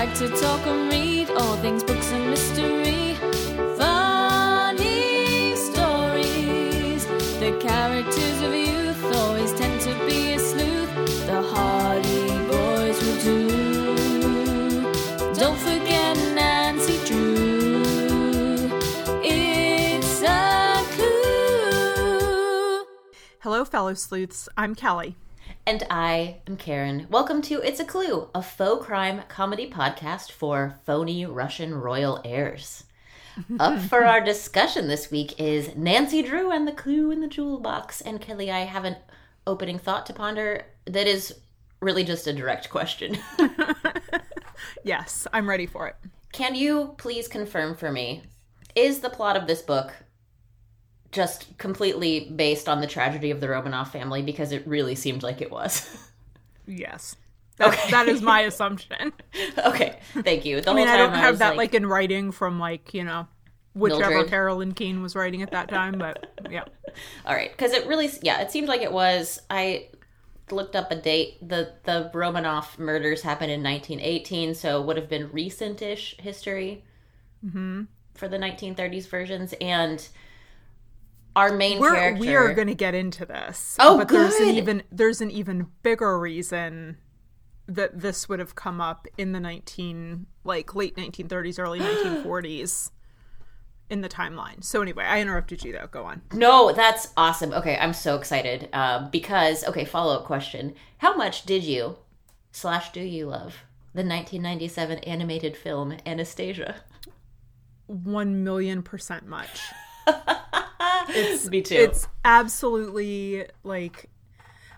like to talk and read all things books and mystery. Funny stories. The characters of youth always tend to be a sleuth. The Hardy Boys will do. Don't forget Nancy Drew. It's a clue. Hello, fellow sleuths. I'm Kelly. And I am Karen. Welcome to It's a Clue, a faux crime comedy podcast for phony Russian royal heirs. Up for our discussion this week is Nancy Drew and the Clue in the Jewel Box. And Kelly, I have an opening thought to ponder that is really just a direct question. Yes, I'm ready for it. Can you please confirm for me is the plot of this book just completely based on the tragedy of the Romanov family? Because it really seemed like it was. Yes. That, Okay. that is my assumption. okay, thank you. The I mean, I don't have was that like, in writing from like, you know, whichever Mildred. Carolyn Keene was writing at that time, but yeah. All right, because it really, yeah, it seemed like it was. I looked up a date. the The Romanov murders happened in 1918, so it would have been recent-ish history Mm-hmm. for the 1930s versions. And our main We're character, we are going to get into this. Oh, but there's an good. even there's an even bigger reason that this would have come up in the 19 like late 1930s, early 1940s in the timeline. So anyway, I interrupted you though. Go on. No, that's awesome. Okay, I'm so excited uh, because okay. Follow up question: How much did you slash do you love the 1997 animated film Anastasia? 1 million percent much. It's me too. It's absolutely like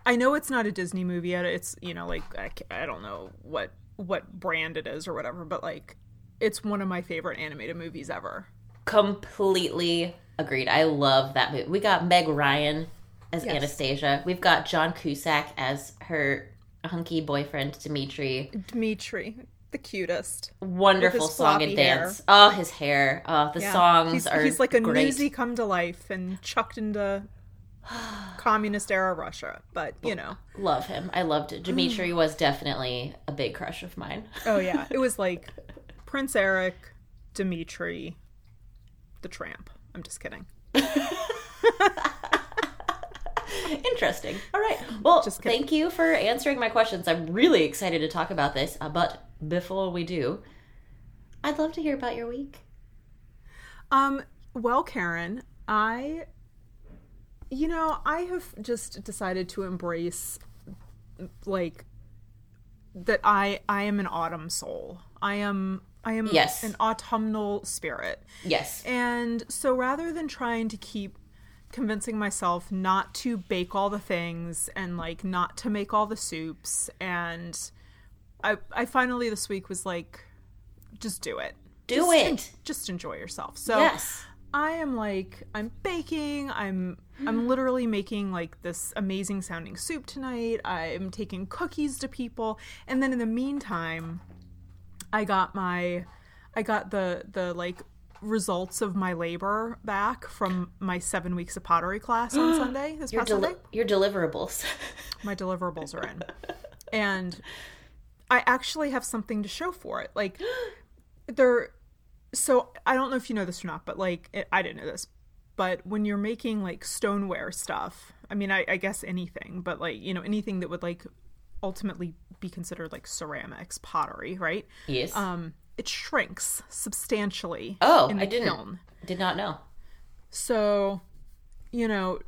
I know it's not a Disney movie yet. It's you know like I, I don't know what what brand it is or whatever, but like it's one of my favorite animated movies ever. completely agreed. I love that movie. We got Meg Ryan as Yes. Anastasia. We've got John Cusack as her hunky boyfriend Dimitri. Dimitri, the cutest. Wonderful song and hair. dance. Oh, his hair. Oh, the Yeah. songs he's, are he's like a great. newsy come to life and chucked into communist era Russia. But you know, Love him. I loved it. Mm. Dimitri was definitely a big crush of mine. oh yeah, it was like Prince Eric, Dimitri, the tramp. I'm just kidding. Interesting. All right. Well, Just thank you for answering my questions. I'm really excited to talk about this. Uh, but before we do, I'd love to hear about your week. Um, well, Karen, I, you know, I have just decided to embrace, like, that I I am an autumn soul. I am I am Yes. an autumnal spirit, Yes. and so rather than trying to keep convincing myself not to bake all the things and like not to make all the soups and I I finally this week was like just do it. Do Just it. en- just enjoy yourself. So yes. I am like I'm baking. I'm I'm literally making like this amazing sounding soup tonight. I'm taking cookies to people, and then in the meantime, I got my I got the the like results of my labor back from my seven weeks of pottery class on Sunday. This Your, past deli- Sunday, your deliverables. my deliverables are in, and I actually have something to show for it. Like there so I don't know if you know this or not, but like it, I didn't know this, but when you're making like stoneware stuff, I mean, I, I guess anything, but like you know anything that would like ultimately be considered like ceramics, pottery, right? yes. Um, it shrinks substantially. oh, in the I didn't. kiln. Did not know. So, you know,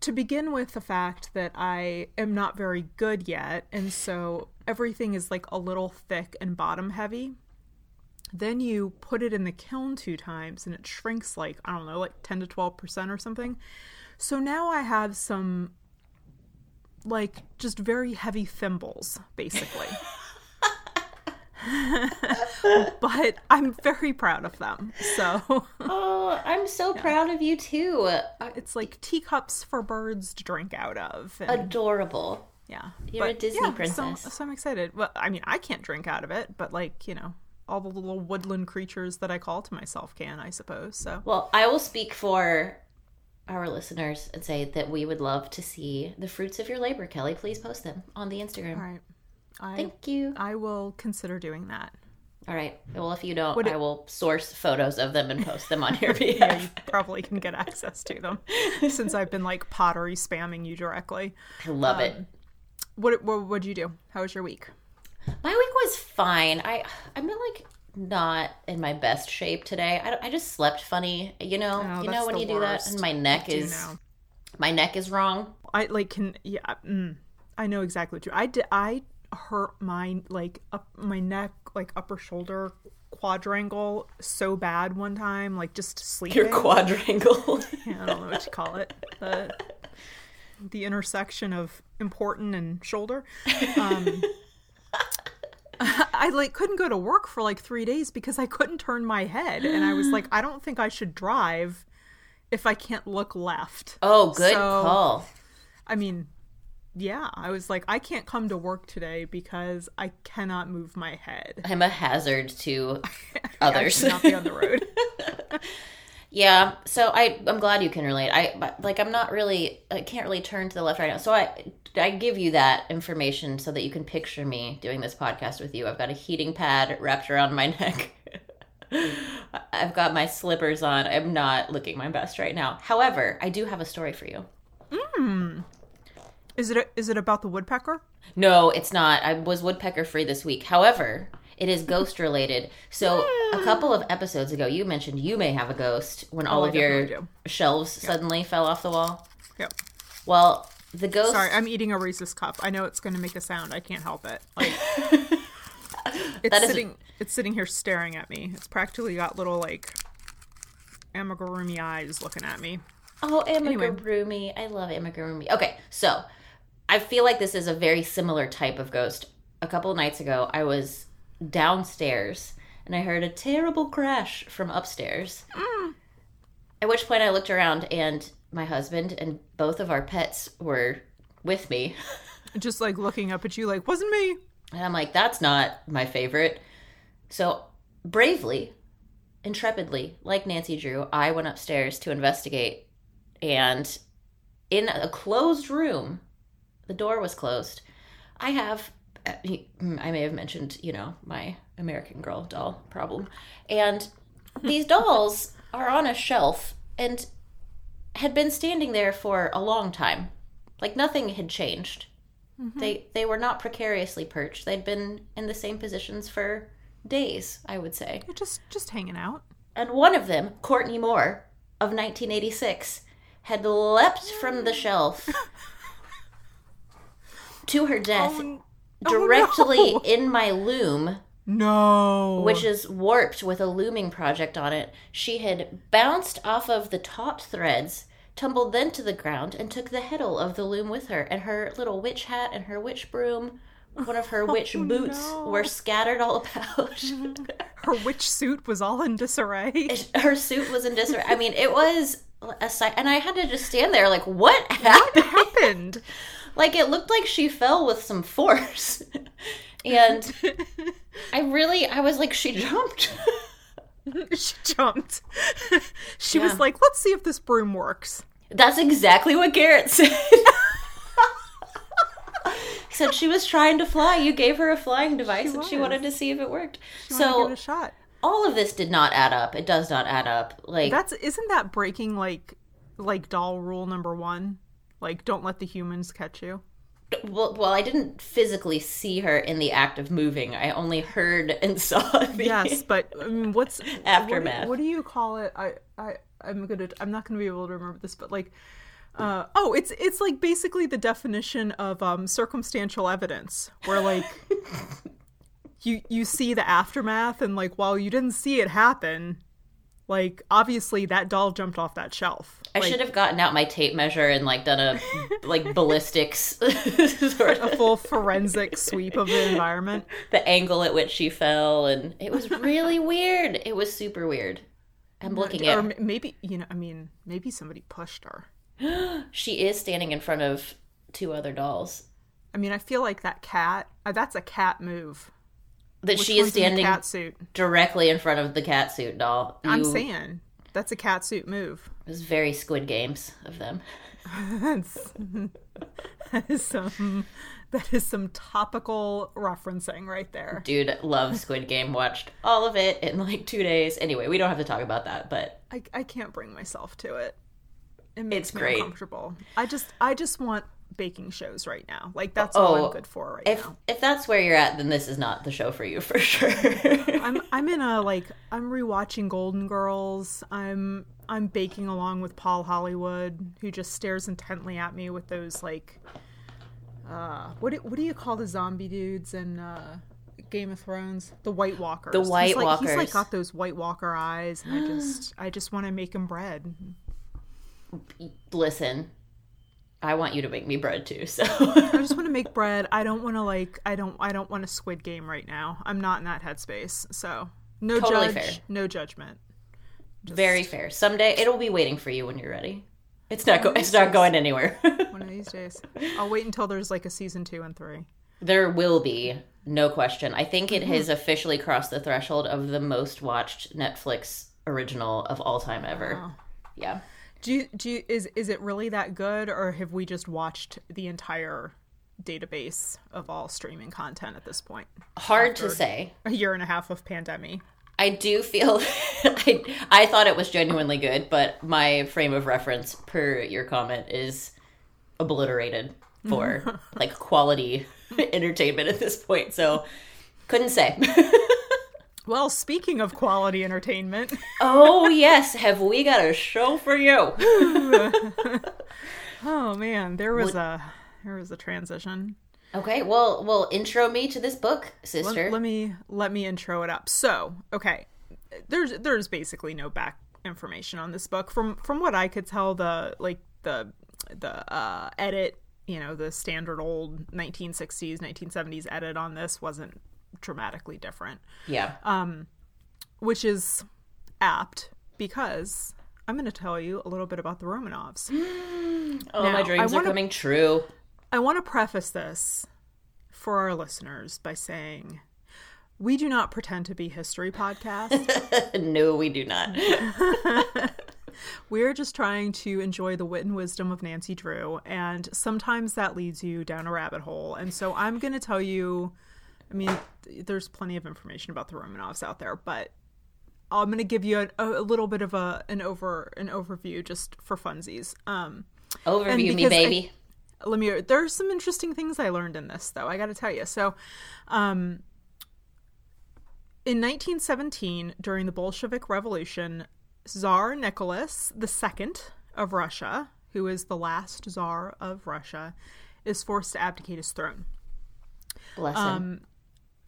to begin with the fact that I am not very good yet, and so everything is like a little thick and bottom heavy. Then you put it in the kiln two times and it shrinks like, I don't know, like 10 to 12% or something. So now I have some like just very heavy thimbles, basically. but I'm very proud of them. So Oh, I'm so proud of you too. Uh, it's like teacups for birds to drink out of. And, Adorable. yeah, You're a Disney so- princess. So, I'm excited. Well, I mean, I can't drink out of it, but like you know, all the little woodland creatures that I call to myself can, I suppose. So Well, I will speak for our listeners and say that we would love to see the fruits of your labor, Kelly. Please post them on the Instagram. all right, I Thank you. I will consider doing that. All right. Well, if you don't, Would it- I will source photos of them and post them on your Yeah, you probably can get access to them since I've been like pottery spamming you directly. I love it. What what would you do? How was your week? My week was fine. I I'm like not in my best shape today. I, I just slept funny. You know, Oh, you know when you do that, and my neck is know. my neck is wrong. I like can yeah. Mm, I know exactly what you. I did. I hurt my like up my neck like upper shoulder quadrangle so bad one time like just sleeping. Your quadrangle. I don't know what you call it. The the intersection of important and shoulder. Um, I like couldn't go to work for like three days because I couldn't turn my head, and I was like, I don't think I should drive if I can't look left. oh, good So- call. I mean, yeah, I was like, I can't come to work today because I cannot move my head. I'm a hazard to others. should not be on the road. Yeah, so I I'm glad you can relate. I but, like I'm not really I can't really turn to the left right now. So I I give you that information so that you can picture me doing this podcast with you. I've got a heating pad wrapped around my neck. I've got my slippers on. I'm not looking my best right now. However, I do have a story for you. Mm. Is it is it about the woodpecker? No, it's not. I was woodpecker free this week. However, it is ghost related. So a couple of episodes ago, you mentioned you may have a ghost when oh, all Oh, of your do. shelves suddenly fell off the wall. Yep. Well, the ghost. Sorry, I'm eating a Reese's cup. I know it's going to make a sound. I can't help it. Like it's sitting it's sitting here staring at me. It's practically got little like amigurumi eyes looking at me. Oh, Anyway. amigurumi. I love amigurumi. Okay, so I feel like this is a very similar type of ghost. A couple of nights ago, I was downstairs and I heard a terrible crash from upstairs. At which point I looked around and my husband and both of our pets were with me. Just like looking up at you like, wasn't me. And I'm like, that's not my favorite. So bravely, intrepidly, like Nancy Drew, I went upstairs to investigate. And in a closed room, the door was closed. I have, uh, I may have mentioned, you know, my American Girl doll problem. And these dolls are on a shelf and had been standing there for a long time. Like nothing had changed. They they were not precariously perched. They'd been in the same positions for days, I would say. You're just just hanging out. And one of them, Courtney Moore of 1986, had leapt from the shelf to her death oh, oh, directly no. in my loom, No. which is warped with a looming project on it. She had bounced off of the taut threads, tumbled then to the ground, and took the heddle of the loom with her. And her little witch hat and her witch broom, one of her oh, witch boots, Oh, no. were scattered all about. her witch suit was all in disarray. her suit was in disarray. I mean, it was a sight, and I had to just stand there like, what happened? happened? Like it looked like she fell with some force, and I really, I was like, she jumped. she jumped. she Yeah. was like, "Let's see if this broom works." That's exactly what Garrett said. He said she was trying to fly. You gave her a flying device, and she wanted to see if it worked. Give So shot. all of this did not add up. It does not add up. Like That's isn't that breaking like like doll rule number one? Like, don't let the humans catch you. well, well, I didn't physically see her in the act of moving. I only heard and saw the Yes, but I mean, what's Aftermath. What, do- what do you call it? I I I'm gonna I'm not gonna be able to remember this, but like. Uh, oh, it's it's like basically the definition of um, circumstantial evidence, where like you you see the aftermath, and like while you didn't see it happen, like obviously that doll jumped off that shelf. I Like, should have gotten out my tape measure and like done a like ballistics sort a of full forensic sweep of the environment. the angle at which she fell, and it was really weird. It was super weird. I'm looking or at m- maybe you know, I mean, maybe somebody pushed her. she is standing in front of two other dolls. I mean, I feel like that cat. Uh, that's a cat move. That Which she is one's in the standing cat suit. directly in front of the cat suit doll. I'm saying that's a cat suit move. it was very Squid Games of them. That's- that is some that is some topical referencing right there. Dude, love Squid Game. Watched all of it in like two days. Anyway, we don't have to talk about that, but I, I can't bring myself to it. It makes It's me great. uncomfortable. I just I just want baking shows right now. Like that's all Oh, I'm good for right if now. if that's where you're at, then this is not the show for you for sure. I'm I'm in a like I'm rewatching Golden Girls. I'm I'm baking along with Paul Hollywood, who just stares intently at me with those like uh what do, what do you call the zombie dudes in uh Game of Thrones? The White Walkers. The White he's like, He's Walkers. like got those White Walker eyes, and I just I just want to make him bread. Listen, I want you to make me bread too. So I just want to make bread. I don't want to like I don't I don't want a Squid Game right now. I'm not in that headspace. So no Totally judge, fair. no judgment. very fair. Someday it'll be waiting for you when you're ready. It's not go- it's not going anywhere. One of these days. I'll wait until there's like a season two and three. there will be no question. I think Mm-hmm. it has officially crossed the threshold of the most watched Netflix original of all time ever. Yeah. Do you, do you, is is it really that good, or have we just watched the entire database of all streaming content at this point? Hard to say. A year and a half of pandemic. I do feel I I thought it was genuinely good, but my frame of reference per your comment is obliterated for like quality entertainment at this point. So couldn't say. Well, speaking of quality entertainment, oh yes, have we got a show for you? oh man, there was a there was a transition. Okay, well, well, intro me to this book, Let, sister. let me let me intro it up. So, okay, there's there's basically no back information on this book from from what I could tell. The like the the uh, edit, you know, the standard old 1960s 1970s edit on this wasn't dramatically different, yeah. Um, which is apt because I'm going to tell you a little bit about the Romanovs. oh, now, my dreams are wanna- coming true. I want to preface this for our listeners by saying we do not pretend to be history podcast. no, we do not. We're just trying to enjoy the wit and wisdom of Nancy Drew, and sometimes that leads you down a rabbit hole. And so I'm going to tell you I mean, there's plenty of information about the Romanovs out there, but I'm going to give you a, a little bit of a an over an overview just for funsies. Um, Overview me, because I- baby. let me there's some interesting things i learned in this though i gotta tell you so um in 1917 during the bolshevik revolution tsar nicholas ii of russia who is the last czar of russia is forced to abdicate his throne Bless him. um,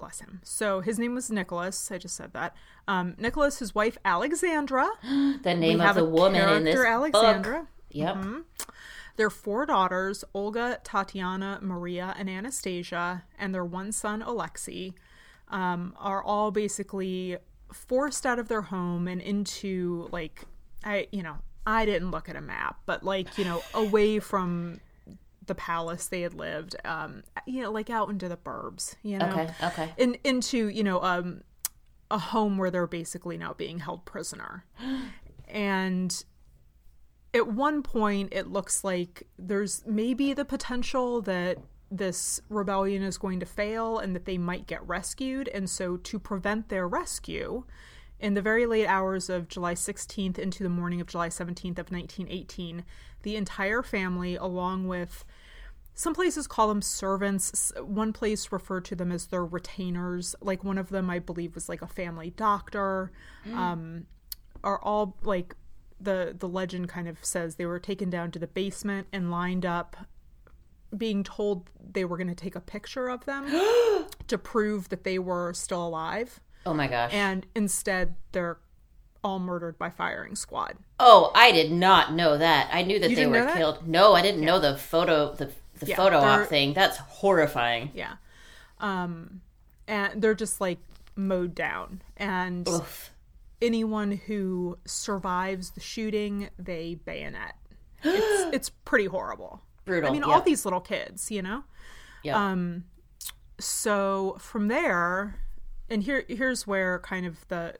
bless him. So his name was nicholas. I just said that. Um, nicholas his wife alexandra. The name of the woman in this alexandra book. Yep. Their four daughters, Olga, Tatiana, Maria, and Anastasia, and their one son, Alexei, um, are all basically forced out of their home and into, like, I, you know, I didn't look at a map, but, like, you know, away from the palace they had lived, um, you know, like out into the burbs, you know? Okay. Okay. in into you know um a home where they're basically now being held prisoner and at one point it looks like there's maybe the potential that this rebellion is going to fail and that they might get rescued and so to prevent their rescue in the very late hours of July 16th into the morning of July 17th of 1918 the entire family along with some places call them servants. One place referred to them as their retainers. Like one of them i believe was like a family doctor. Um are all like the the legend kind of says they were taken down to the basement and lined up being told they were going to take a picture of them to prove that they were still alive. Oh my gosh. and instead they're all murdered by firing squad oh, I did not know that. I knew that You they were that? killed. No, I didn't know the photo the the Yeah, photo op thing. That's horrifying. yeah um and they're just like mowed down and Oof. anyone who survives the shooting, they bayonet. It's it's pretty horrible. Brutal. I mean, yeah. all these little kids, you know. Yeah. Um, so from there, and here here's where kind of the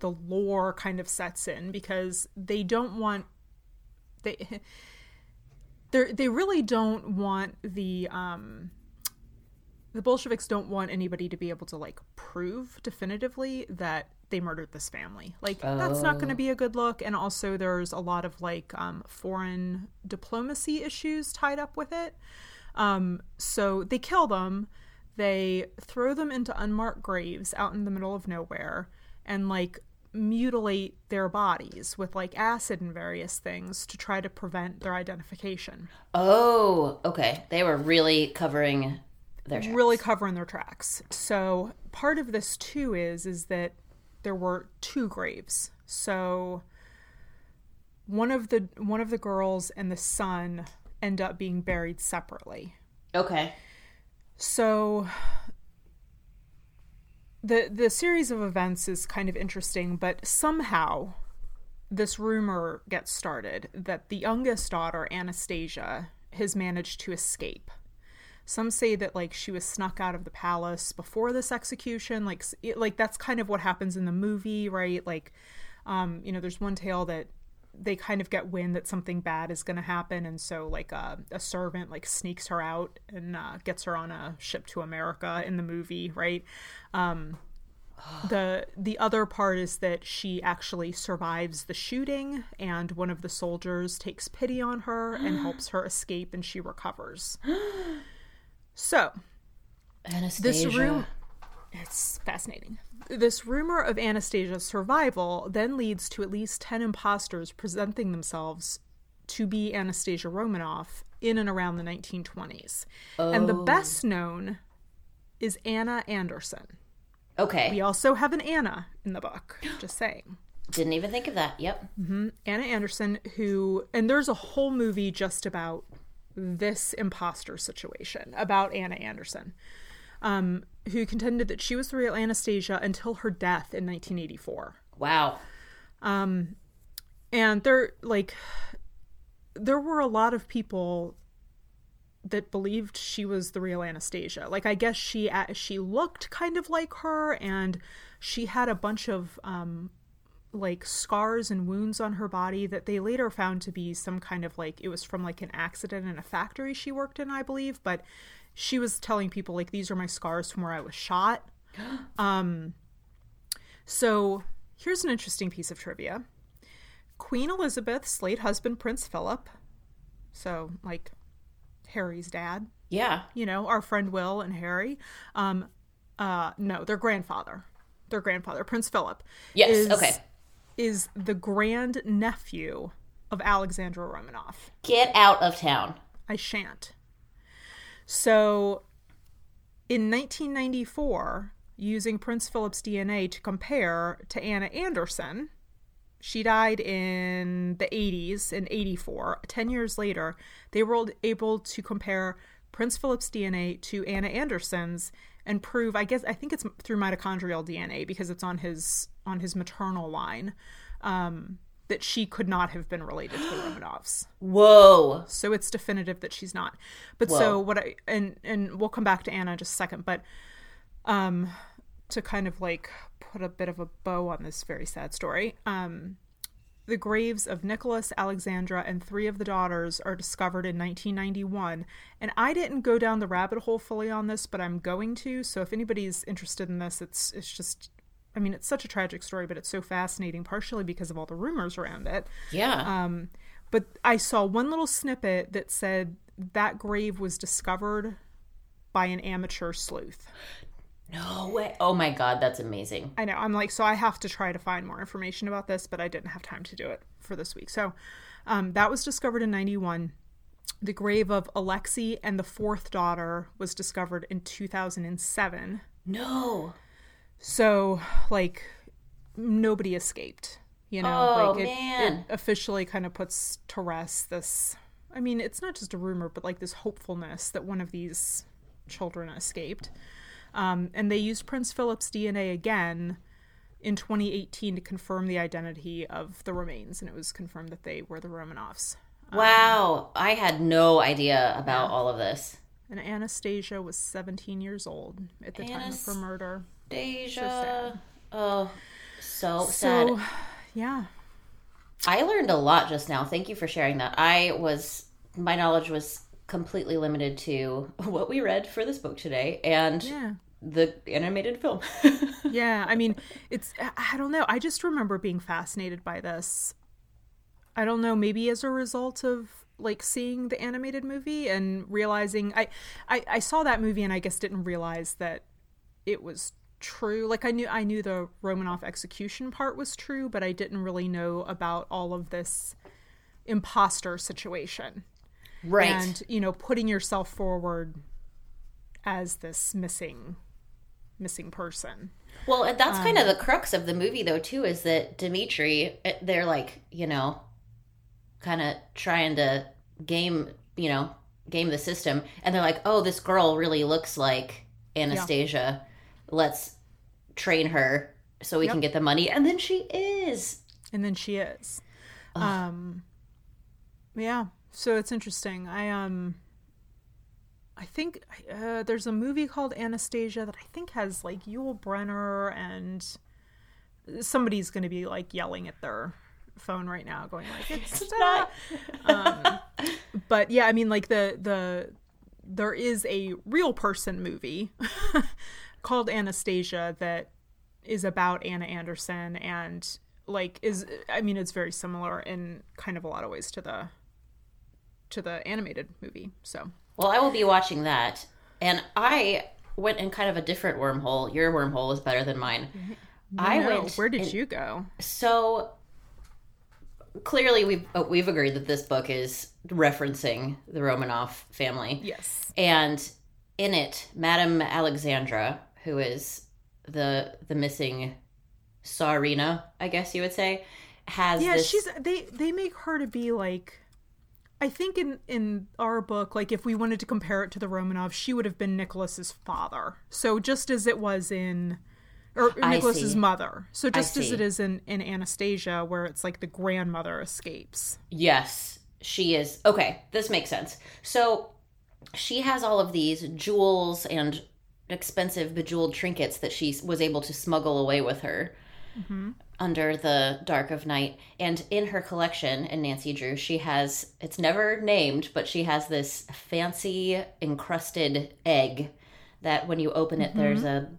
the lore kind of sets in because they don't want they they they really don't want the um the Bolsheviks don't want anybody to be able to like prove definitively that they murdered this family. Like that's not going to be a good look and also there's a lot of like um foreign diplomacy issues tied up with it. Um so they kill them, they throw them into unmarked graves out in the middle of nowhere and like mutilate their bodies with like acid and various things to try to prevent their identification. Oh, okay. They were really covering their tracks. really covering their tracks. So part of this too is is that there were two graves. So one of the one of the girls and the son end up being buried separately. Okay. So the the series of events is kind of interesting, but somehow this rumor gets started that the youngest daughter, Anastasia, has managed to escape. Some say that like she was snuck out of the palace before this execution, like it, like that's kind of what happens in the movie, right? Like, um, you know, there's one tale that they kind of get wind that something bad is going to happen, and so like a, a servant like sneaks her out and uh, gets her on a ship to America in the movie, right? Um, the the other part is that she actually survives the shooting and one of the soldiers takes pity on her and helps her escape and she recovers so Anastasia. this room it's fascinating this rumor of anastasia's survival then leads to at least 10 imposters presenting themselves to be anastasia romanoff in and around the 1920s and the oh. best known is anna anderson Okay. we also have an Anna in the book. Just saying. Didn't even think of that. Yep. Mm-hmm. Anna Anderson, who, and there's a whole movie just about this imposter situation, about Anna Anderson, um, who contended that she was the real Anastasia until her death in 1984. Wow. And there, like, there were a lot of people that believed she was the real Anastasia. Like I guess she she looked kind of like her and she had a bunch of um like scars and wounds on her body that they later found to be some kind of like it was from like an accident in a factory she worked in, I believe, but she was telling people like these are my scars from where I was shot. Um so here's an interesting piece of trivia. Queen Elizabeth's late husband Prince Philip, so like Harry's dad, Yeah. you know, our friend Will and Harry. Um, uh, no, their grandfather, their grandfather, Prince Philip. Yes, is- okay. Is the grand nephew of Alexandra Romanoff. Get out of town. I shan't. So, in 1994, using Prince Philip's DNA to compare to Anna Anderson, she died in the 80s, in 84. 10 years later, they were able to compare Prince Philip's DNA to Anna Anderson's and prove, I guess, I think it's through mitochondrial DNA because it's on his on his maternal line, um, that she could not have been related to the Romanovs Whoa. so it's definitive that she's not but Whoa. so what i and and we'll come back to anna in just a second but um to kind of like put a bit of a bow on this very sad story um the graves of Nicholas, Alexandra, and three of the daughters are discovered in 1991. And I didn't go down the rabbit hole fully on this, but I'm going to. So if anybody's interested in this, it's it's just, I mean, it's such a tragic story, but it's so fascinating, partially because of all the rumors around it. Yeah. Um, but I saw one little snippet that said that grave was discovered by an amateur sleuth. no way. Oh my god, that's amazing. I know. I'm like, so I have to try to find more information about this, but I didn't have time to do it for this week. So um, that was discovered in 91. The grave of Alexei and the fourth daughter was discovered in 2007. No. So, like, nobody escaped. You know, Oh, like it, man. it officially kind of puts to rest this. I mean, it's not just a rumor, but like this hopefulness that one of these children escaped. Um, and they used Prince Philip's DNA again in 2018 to confirm the identity of the remains, and it was confirmed that they were the Romanovs. Wow. I had no idea about all of this. And Anastasia was 17 years old at the time of her murder. Deja. Oh, so sad. Yeah, I learned a lot just now. Thank you for sharing that. I was my knowledge was completely limited to what we read for this book today and Yeah. the animated film. Yeah, I mean, it's I- I don't know. I just remember being fascinated by this. I don't know, maybe as a result of like seeing the animated movie and realizing I I, I saw that movie and I guess didn't realize that it was true. Like I knew I knew the Romanoff execution part was true, but I didn't really know about all of this imposter situation. right. And, you know, putting yourself forward as this missing missing person. Well, and that's kind of Um, the crux of the movie, though, too, is that Dimitri, eh, they're like, you know, kind of trying to game, you know, game the system. And they're like, oh, this girl really looks like Anastasia. Let's train her so we Yep. can get the money. And then she is. and then she is um yeah so it's interesting i um i think uh, there's a movie called anastasia that i think has like yul brynner and somebody's gonna be like yelling at their phone right now going like it's, not. um, but yeah i mean like the the there is a real person movie called anastasia that is about Anna Anderson and like is I mean it's very similar in kind of a lot of ways to the to the animated movie. So Well, I will be watching that. And I went in kind of a different wormhole. Your wormhole was better than mine. I went. where did in- you go? So clearly, we've uh, we've agreed that this book is referencing the Romanov family, Yes. and in it, Madame Alexandra, who is the the missing Tsarina, I guess you would say, has Yeah, this. she's they they make her to be like I think in in our book like if we wanted to compare it to the Romanov, she would have been Nicholas's father. So just as it was in or I Nicholas's see. mother. So just as it is in in Anastasia where it's like the grandmother escapes. Yes, she is. Okay, this makes sense. So she has all of these jewels and expensive bejeweled trinkets that she was able to smuggle away with her under the dark of night. And in her collection, in Nancy Drew, she has, it's never named, but she has this fancy encrusted egg that when you open it, there's a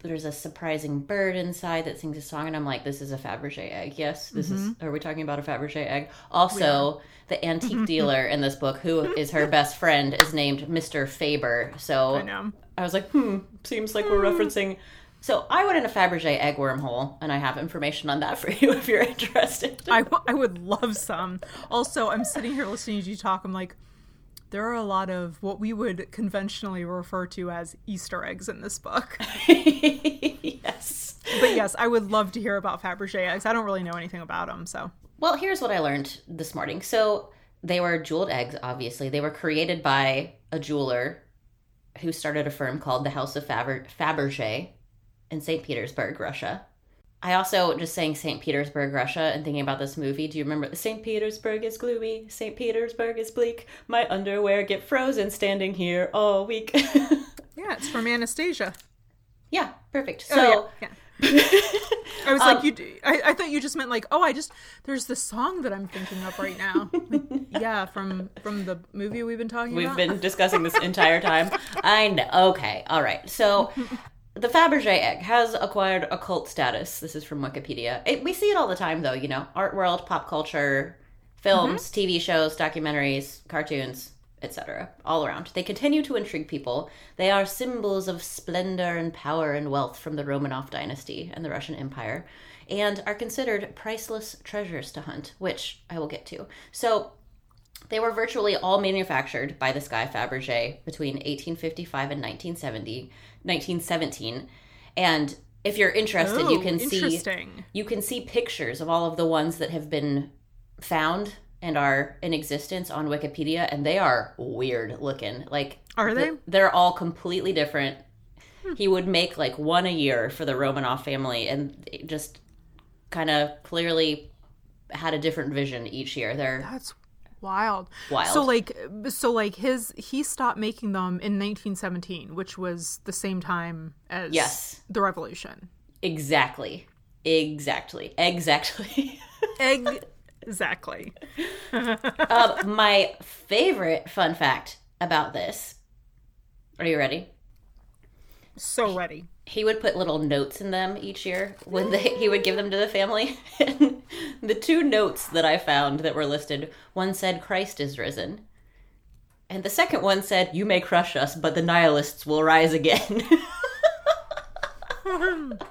there's a surprising bird inside that sings a song and i'm like this is a fabergé egg. Yes this is are we talking about a fabergé egg? Also the antique dealer in this book who is her best friend is named mr faber. So I was like hmm seems like we're referencing so i went in a fabergé egg wormhole and i have information on that for you if you're interested I, w- I would love some. Also, I'm sitting here listening to you talk. I'm like, there are a lot of what we would conventionally refer to as Easter eggs in this book. yes But yes, I would love to hear about Fabergé eggs. I don't really know anything about them, so Well, here's what I learned this morning. So they were jeweled eggs, obviously. They were created by a jeweler who started a firm called the House of Faber- Fabergé in St. Petersburg, Russia. I also just saying St. Petersburg, Russia, and thinking about this movie. Do you remember St. Petersburg is gloomy, St. Petersburg is bleak. My underwear get frozen standing here all week. yeah, it's from Anastasia. yeah, perfect. So Oh, yeah, yeah. I was Um, like, you. i thought you just meant like, oh, I just there's this song that I'm thinking of right now. Like, yeah, from from the movie we've been talking about We've been discussing this entire time. I know. Okay. All right. So the Fabergé egg has acquired a cult status. This is from Wikipedia. It, we see it all the time, though. You know, art world, pop culture, films, mm-hmm. TV shows, documentaries, cartoons, etc. All around. They continue to intrigue people. They are symbols of splendor and power and wealth from the Romanov dynasty and the Russian Empire, and are considered priceless treasures to hunt, which I will get to. So they were virtually all manufactured by this guy Fabergé between 1855 and 1970, 1917. And if you're interested, you Oh, can see you can see pictures of all of the ones that have been found and are in existence on Wikipedia, and they are weird looking. Like, Are they? they're all completely different. Hmm. He would make like one a year for the Romanov family, and just kind of clearly had a different vision each year. They're That's wild. Wild. So like so like his he stopped making them in 1917, which was the same time as Yes. the revolution. Exactly. Exactly. Exactly. Egg exactly. Um, my favorite fun fact about this. Are you ready? So ready. He would put little notes in them each year when they, he would give them to the family. And the two notes that I found that were listed, one said Christ is risen. And the second one said, You may crush us, but the nihilists will rise again.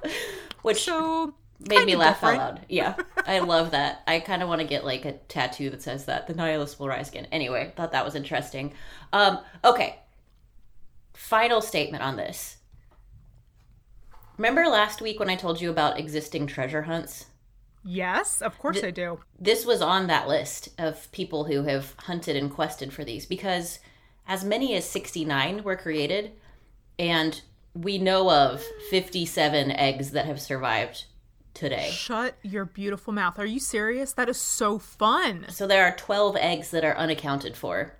Which So made me laugh out loud. Yeah, I love that. I kind of want to get like a tattoo that says that the nihilists will rise again. Anyway, thought that was interesting. Um, okay, final statement on this. Remember last week when I told you about existing treasure hunts? yes, of course I do. This was on that list of people who have hunted and quested for these because as many as 69 were created, and we know of 57 eggs that have survived today. Shut your beautiful mouth. Are you serious? That is so fun. So there are 12 eggs that are unaccounted for.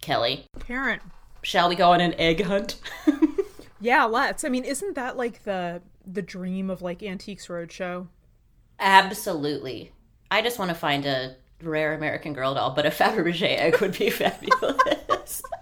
Kelly, Parent. shall we go on an egg hunt? Yeah, let's. I mean, isn't that like the the dream of like Antiques Roadshow? Absolutely. I just want to find a rare American Girl doll, but a Fabergé egg would be fabulous.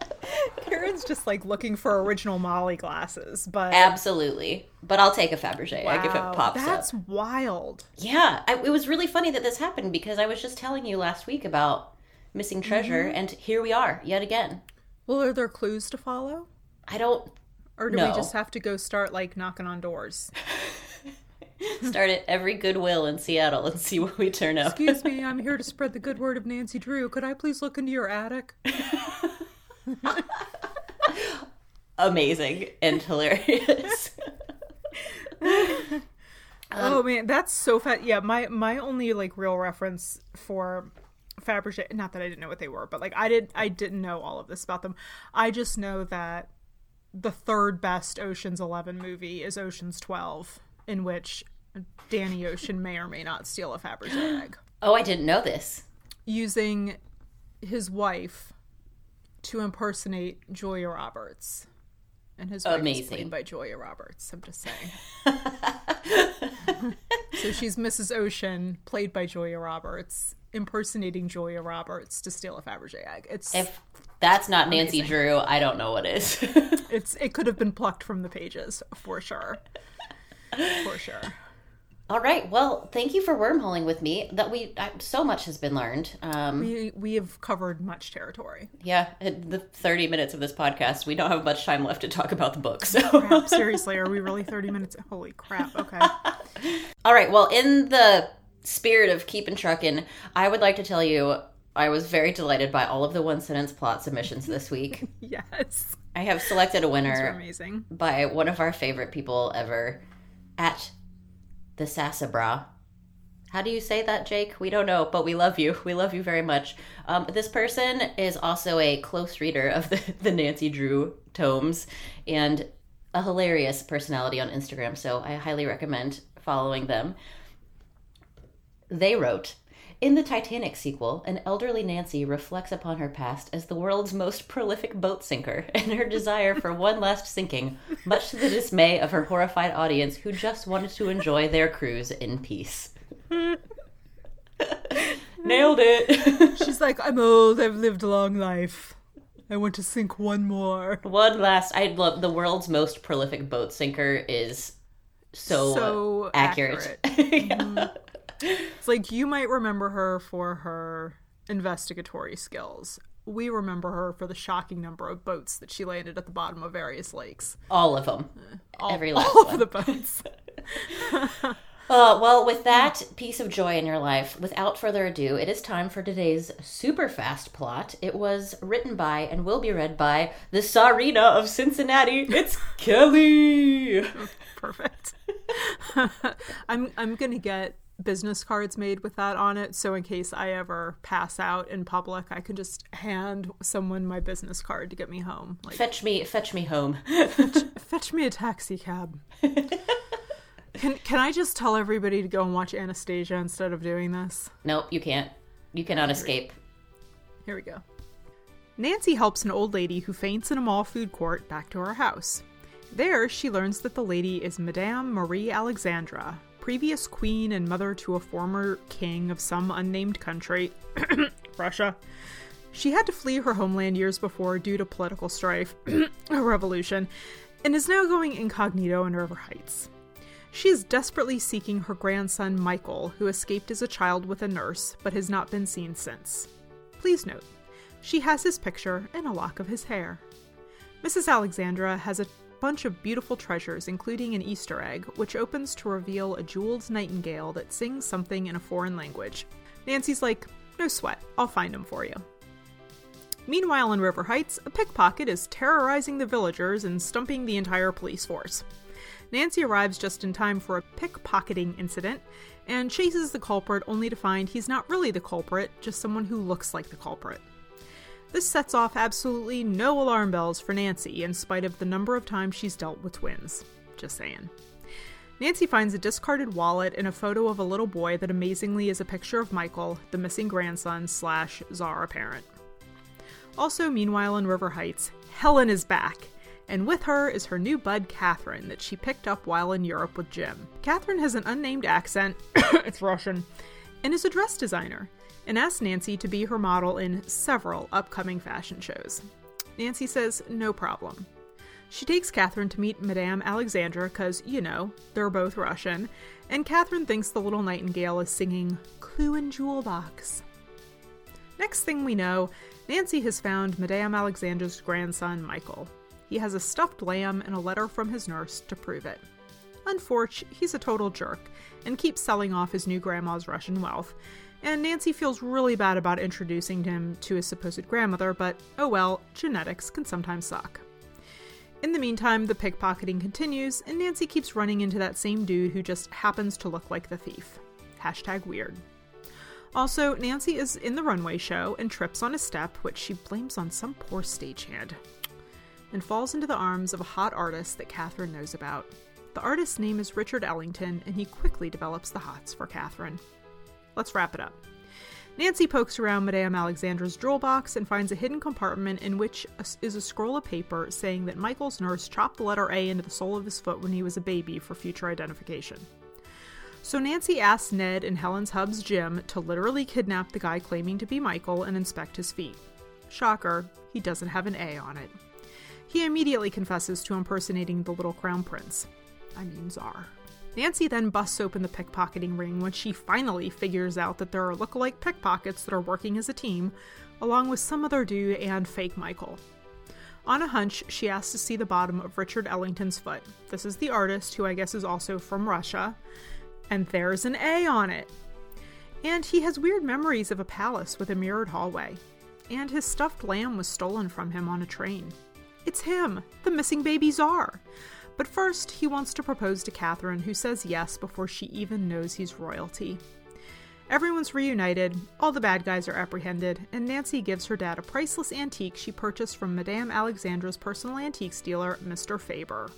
Karen's just like looking for original Molly glasses, but Absolutely. But I'll take a Fabergé egg if it Wow, pops that's up. wild. Yeah, I, it was really funny that this happened because I was just telling you last week about missing treasure, Mm-hmm. and here we are yet again. Well, are there clues to follow? I don't Or do No. we just have to go start like knocking on doors? start at every Goodwill in Seattle and see what we turn up. Excuse me, I'm here to spread the good word of Nancy Drew. Could I please look into your attic? Amazing and hilarious. oh man, that's so fat. Yeah, my my only like real reference for Fabergé, not that I didn't know what they were, but like I did I didn't know all of this about them. I just know that the third best Ocean's 11 movie is Ocean's 12, in which Danny Ocean may or may not steal a Fabergé egg oh, I didn't know this. using his wife to impersonate Julia Roberts. And his wife is Amazing. played by Julia Roberts. I'm just saying. so she's Mrs. Ocean, played by Julia Roberts, impersonating Julia Roberts to steal a Fabergé egg. It's If that's not Nancy Drew, I don't know what is. it's it could have been plucked from the pages for sure. For sure. All right. Well, thank you for wormholing with me. That we I, so much has been learned. Um, We we have covered much territory. yeah, in the thirty minutes of this podcast, we don't have much time left to talk about the book. So, Crap, seriously, are we really 30 minutes? Holy crap. Okay. all right. Well, in the spirit of keeping trucking, I would like to tell you I was very delighted by all of the one sentence plot submissions this week. yes. I have selected a winner amazing. by one of our favorite people ever, at the Sassabra. How do you say that, Jake? We don't know, but we love you. We love you very much. Um, this person is also a close reader of the, the Nancy Drew tomes and a hilarious personality on Instagram, so I highly recommend following them. They wrote In the Titanic sequel, an elderly Nancy reflects upon her past as the world's most prolific boat sinker and her desire for one last sinking, much to the dismay of her horrified audience who just wanted to enjoy their cruise in peace. Nailed it! She's like, I'm old, I've lived a long life. I want to sink one more. one last. I love the world's most prolific boat sinker is so, So accurate. Yeah. Mm-hmm. It's like you might remember her for her investigatory skills. We remember her for the shocking number of boats that she landed at the bottom of various lakes. All of them. All, Every last all one. of the boats. Uh, well, with that piece of joy in your life, without further ado, it is time for today's super fast plot. It was written by and will be read by the Tsarina of Cincinnati. It's Kelly. Perfect. I'm I'm gonna get business cards made with that on it, so in case I ever pass out in public, I can just hand someone my business card to get me home. Like, Fetch me, fetch me home. fetch me a taxi cab. can can I just tell everybody to go and watch Anastasia instead of doing this? nope, you can't. You cannot escape. Here we go. Nancy helps an old lady who faints in a mall food court back to her house. There, she learns that the lady is Madame Marie Alexandra, previous queen and mother to a former king of some unnamed country, Russia. She had to flee her homeland years before due to political strife, a revolution, and is now going incognito in River Heights. She is desperately seeking her grandson Michael, who escaped as a child with a nurse but has not been seen since. Please note, she has his picture and a lock of his hair. Mrs. Alexandra has a bunch of beautiful treasures, including an Easter egg, which opens to reveal a jeweled nightingale that sings something in a foreign language. Nancy's like, no sweat, I'll find him for you. Meanwhile, in River Heights, a pickpocket is terrorizing the villagers and stumping the entire police force. Nancy arrives just in time for a pickpocketing incident and chases the culprit only to find he's not really the culprit, just someone who looks like the culprit. This sets off absolutely no alarm bells for Nancy, in spite of the number of times she's dealt with twins. Just saying. Nancy finds a discarded wallet and a photo of a little boy that amazingly is a picture of Michael, the missing grandson slash czar apparent. Also, meanwhile, in River Heights, Helen is back, and with her is her new bud, Catherine, that she picked up while in Europe with Jim. Catherine has an unnamed accent, it's Russian, and is a dress designer, and asks Nancy to be her model in several upcoming fashion shows. Nancy says, no problem. She takes Catherine to meet Madame Alexandra because, you know, they're both Russian, and Catherine thinks the little nightingale is singing Clue and Jewel Box. Next thing we know, Nancy has found Madame Alexandra's grandson, Michael. He has a stuffed lamb and a letter from his nurse to prove it. Unfortunately, he's a total jerk and keeps selling off his new grandma's Russian wealth, and Nancy feels really bad about introducing him to his supposed grandmother, but oh well, genetics can sometimes suck. In the meantime, the pickpocketing continues, and Nancy keeps running into that same dude who just happens to look like the thief. Hashtag weird. Also, Nancy is in the runway show and trips on a step, which she blames on some poor stagehand, and falls into the arms of a hot artist that Catherine knows about. The artist's name is Richard Ellington, and he quickly develops the hots for Catherine. Let's wrap it up. Nancy pokes around Madame Alexandra's jewel box and finds a hidden compartment in which is a scroll of paper saying that Michael's nurse chopped the letter A into the sole of his foot when he was a baby for future identification. So Nancy asks Ned and Helen's hub's Jim to literally kidnap the guy claiming to be Michael and inspect his feet. Shocker, he doesn't have an A on it. He immediately confesses to impersonating the little crown prince. I mean, Czar. Nancy then busts open the pickpocketing ring when she finally figures out that there are look-alike pickpockets that are working as a team, along with some other dude and fake Michael. On a hunch, she asks to see the bottom of Richard Ellington's foot. This is the artist, who I guess is also from Russia, and there's an A on it. And he has weird memories of a palace with a mirrored hallway. And his stuffed lamb was stolen from him on a train. It's him, the missing baby czar. But first, he wants to propose to Catherine, who says yes before she even knows he's royalty. Everyone's reunited, all the bad guys are apprehended, and Nancy gives her dad a priceless antique she purchased from Madame Alexandra's personal antiques dealer, Mr. Faber.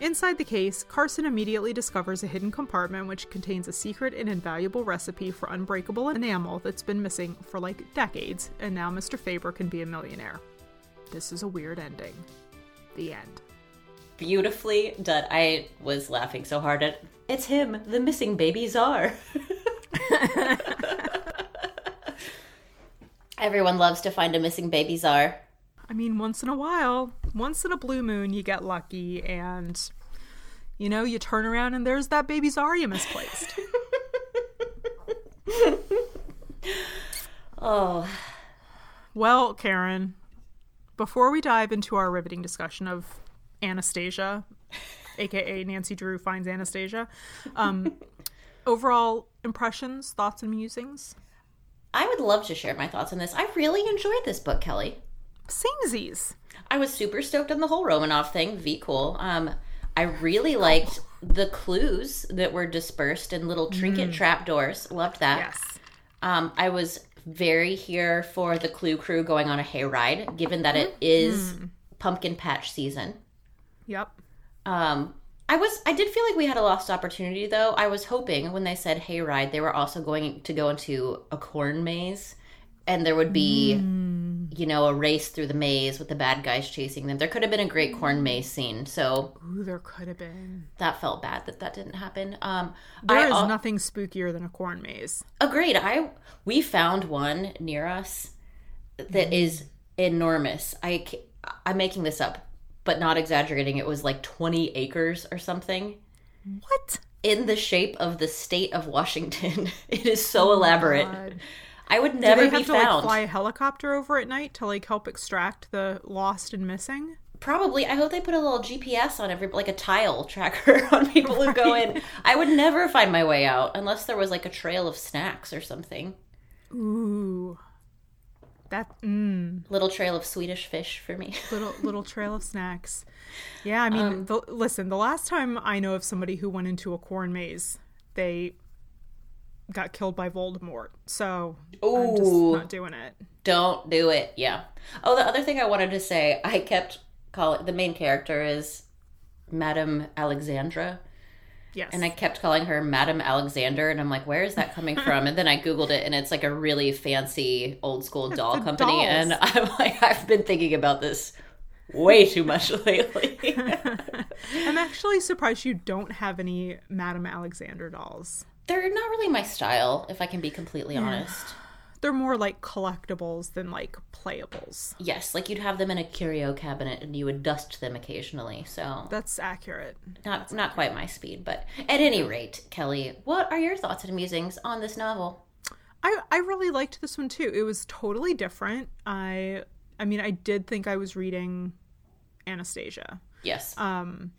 Inside the case, Carson immediately discovers a hidden compartment which contains a secret and invaluable recipe for unbreakable enamel that's been missing for like decades, and now Mr. Faber can be a millionaire. This is a weird ending. The end. Beautifully done. I was laughing so hard at it's him, the missing baby czar. Everyone loves to find a missing baby czar. I mean, once in a while, once in a blue moon, you get lucky, and you know, you turn around and there's that baby czar you misplaced. Oh, well, Karen, before we dive into our riveting discussion of Anastasia, aka Nancy Drew finds Anastasia, um, overall impressions, thoughts, and musings. I would love to share my thoughts on this. I really enjoyed this book, Kelly. Samesies. I was super stoked on the whole Romanov thing. V cool. Um, I really liked the clues that were dispersed in little trinket trapdoors. Loved that. Yes. Um, I was very here for the Clue crew going on a hayride, given that it is pumpkin patch season. Yep. Um, I was I did feel like we had a lost opportunity though. I was hoping when they said hayride, they were also going to go into a corn maze, and there would be you know, a race through the maze with the bad guys chasing them. There could have been a great corn maze scene. So Ooh, there could have been. that felt bad that that didn't happen. Um, There I is nothing spookier than a corn maze. Agreed. I we found one near us that is enormous. I I'm making this up, but not exaggerating. It was like 20 acres or something What? in the shape of the state of Washington. It is so oh elaborate. Oh God. I would Do never they be have to found. like fly a helicopter over at night to like help extract the lost and missing? Probably. I hope they put a little GPS on every like a tile tracker on people who go in. I would never find my way out unless there was like a trail of snacks or something. Ooh, that mm, Little trail of Swedish fish for me. little little trail of snacks. Yeah, I mean, Um, the, listen. The last time I know of somebody who went into a corn maze, they got killed by Voldemort. So I'm just not doing it. Don't do it. Yeah. Oh, the other thing I wanted to say, I kept calling the main character is Madame Alexandra, Yes, and I kept calling her Madame Alexander, and I'm like, where is that coming from? And then I googled it, and it's like a really fancy old school doll company, dolls. and I'm like, I've been thinking about this way too much lately. I'm actually surprised you don't have any Madame Alexander dolls. They're not really my style, if I can be completely honest. They're more like collectibles than like playables. Yes, like you'd have them in a curio cabinet, and you would dust them occasionally. So That's accurate. not not quite my speed, but at any rate, Kelly, what are your thoughts and musings on this novel? I I really liked this one too. It was totally different. I I mean, I did think I was reading Anastasia. Yes. Um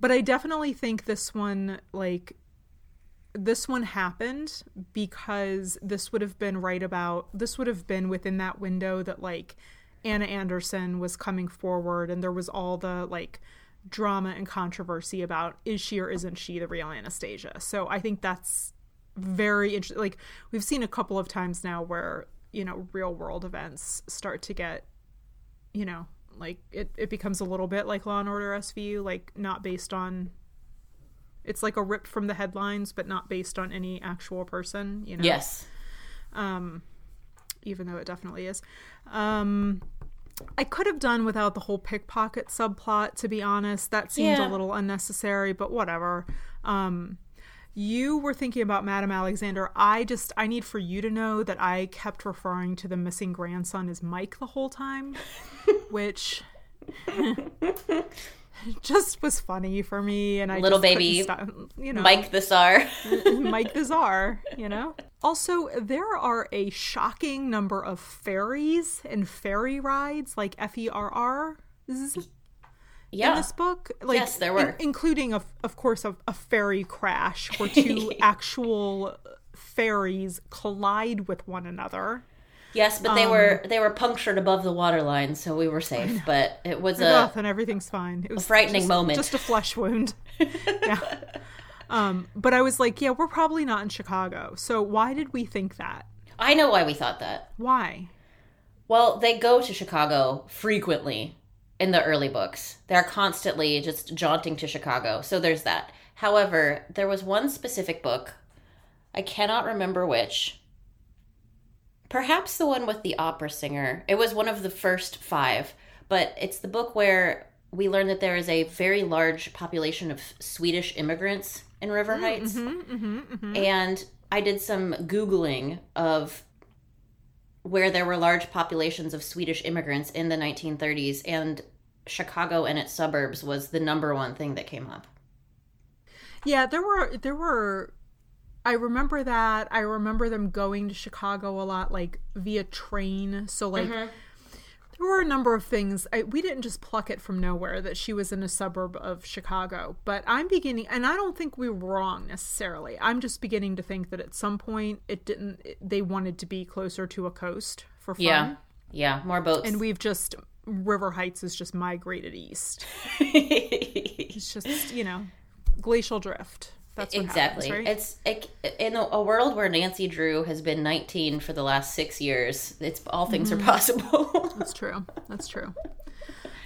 but I definitely think this one like this one happened because this would have been right about this would have been within that window that like Anna Anderson was coming forward and there was all the like drama and controversy about is she or isn't she the real Anastasia. So I think that's very interesting like we've seen a couple of times now where, you know, real world events start to get you know, like it, it becomes a little bit like Law and Order SVU, like not based on it's like a ripped from the headlines, but not based on any actual person, you know. yes. Even though it definitely is. Um I could have done without the whole pickpocket subplot, to be honest. That seemed Yeah. a little unnecessary, but whatever. Um you were thinking about Madame Alexander. I just I need for you to know that I kept referring to the missing grandson as Mike the whole time, which just was funny for me and I Little baby stop, you know Mike the Czar. Mike the Czar, you know? Also, there are a shocking number of ferries and ferry rides, like F E R R, in this book. Like, Yes, there were. in- including, of, of course, a, a ferry crash where two actual ferries collide with one another. Yes, but they were they were punctured above the waterline, so we were safe. But it was a and everything's fine. It was a frightening just- moment. Just a flesh wound. yeah. Um, but I was like, yeah, we're probably not in Chicago. So why did we think that? I know why we thought that. Why? Well, they go to Chicago frequently in the early books. They're constantly just jaunting to Chicago. So there's that. However, there was one specific book, I cannot remember which. Perhaps the one with the opera singer. It was one of the first five, but it's the book where we learn that there is a very large population of Swedish immigrants in River mm, Heights. Mm-hmm, mm-hmm, mm-hmm. And I did some Googling of where there were large populations of Swedish immigrants in the 1930s, and Chicago and its suburbs was the number one thing that came up. Yeah, there were there were I remember that. I remember them going to Chicago a lot like via train. So like mm-hmm. there were a number of things. I, we didn't just pluck it from nowhere that she was in a suburb of Chicago, but I'm beginning and I don't think we were wrong necessarily. I'm just beginning to think that at some point it didn't it, they wanted to be closer to a coast for fun. Yeah. Yeah, more boats. And we've just River Heights has just migrated east. It's just, you know, glacial drift. That's exactly. happens, right? It's it, in a, a world where Nancy Drew has been 19 for the last six years. It's all things Mm-hmm. are possible. That's true. That's true.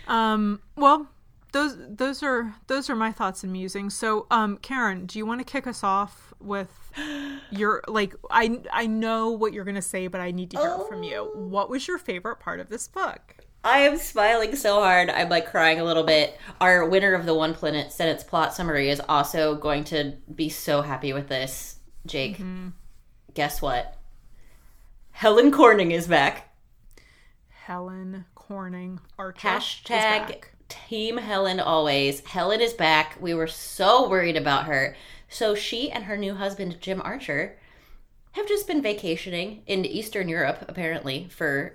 Um, well, those those are those are my thoughts and musings. So, um, Karen, do you want to kick us off with your like? I I know what you're gonna say, but I need to hear it from you. What was your favorite part of this book? I am smiling so hard. I'm like crying a little bit. Our winner of the one planet sentence plot summary is also going to be so happy with this. Jake, mm-hmm. guess what? Helen Corning is back. Helen Corning Archer. Hashtag back. Team Helen always. Helen is back. We were so worried about her. So she and her new husband, Jim Archer, have just been vacationing in Eastern Europe, apparently, for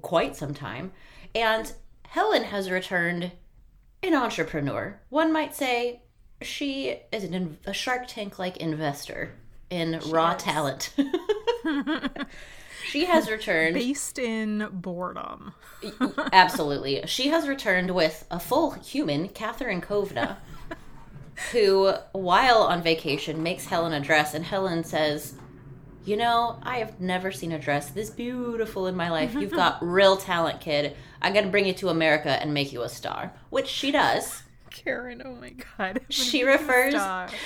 quite some time. And Helen has returned an entrepreneur. One might say she is an, a Shark Tank like investor in raw is. talent. she has returned. based in boredom. Absolutely. She has returned with a full human, Catherine Kovna, who, while on vacation, makes Helen a dress, and Helen says, You know, I have never seen a dress this beautiful in my life. You've got real talent, kid. I'm going to bring you to America and make you a star. Which she does. Karen, oh my god. She refers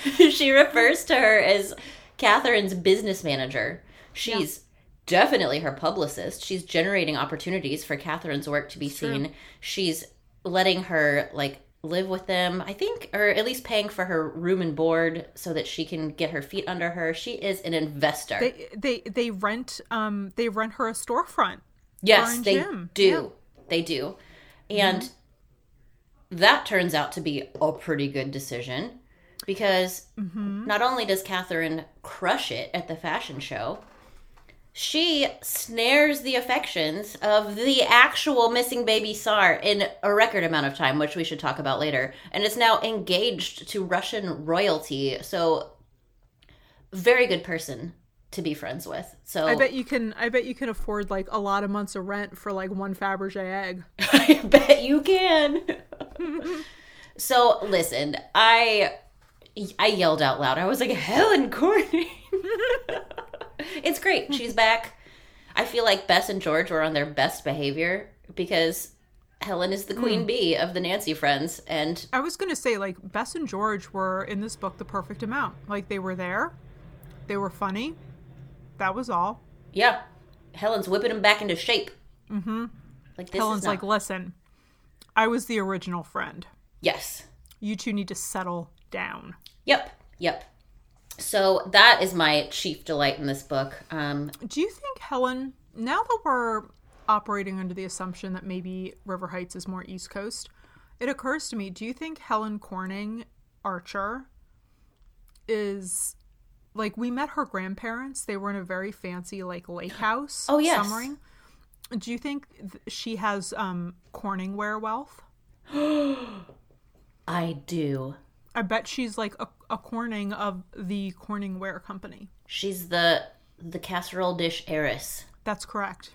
she refers to her as Catherine's business manager. She's definitely her publicist. She's generating opportunities for Catherine's work to be seen. She's letting her like live with them, I think, or at least paying for her room and board so that she can get her feet under her. She is an investor. They they they rent um they rent her a storefront. yes, they Jim. do. Yeah. They do. And that turns out to be a pretty good decision because not only does Catherine crush it at the fashion show, she snares the affections of the actual missing baby Tsar in a record amount of time, which we should talk about later, and is now engaged to Russian royalty. So, very good person to be friends with. So, I bet you can I bet you can afford like a lot of months of rent for like one Fabergé egg. I bet you can. so listen, I I yelled out loud. I was like, Helen Corning. it's great. She's back. I feel like Bess and George were on their best behavior because Helen is the queen bee of the Nancy friends, and I was gonna say like Bess and George were in this book the perfect amount. Like they were there, they were funny. That was all. yeah, Helen's whipping him back into shape. Mm-hmm. Like this Helen's is not- like, listen, I was the original friend. yes, You two need to settle down. yep, yep. So that is my chief delight in this book. Um, Do you think Helen, now that we're operating under the assumption that maybe River Heights is more East Coast, it occurs to me, do you think Helen Corning Archer is like we met her grandparents? They were in a very fancy like lake house. Oh, yes. Summering. Do you think th- she has um Corningware wealth? I do. I bet she's like a, a Corning of the Corningware company. She's the the casserole dish heiress. That's correct.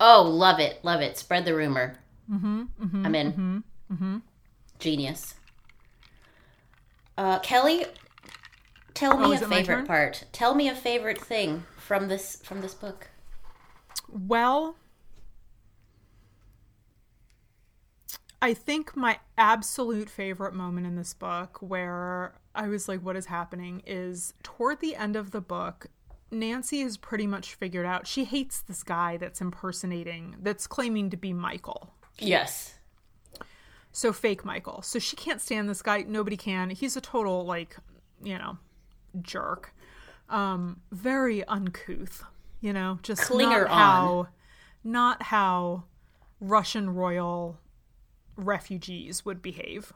Oh, love it, love it. Spread the rumor. Mm-hmm. I'm in. Mm-hmm. Genius. Uh, Kelly, tell Oh, me a favorite part. Tell me a favorite thing from this from this book. Well, I think my absolute favorite moment in this book where I was like, what is happening is toward the end of the book, Nancy has pretty much figured out she hates this guy that's impersonating, that's claiming to be Michael. Yes. So fake Michael. So she can't stand this guy. Nobody can. He's a total, like, you know, jerk. Um, very uncouth, you know, just Clinger not how not how Russian royal refugees would behave.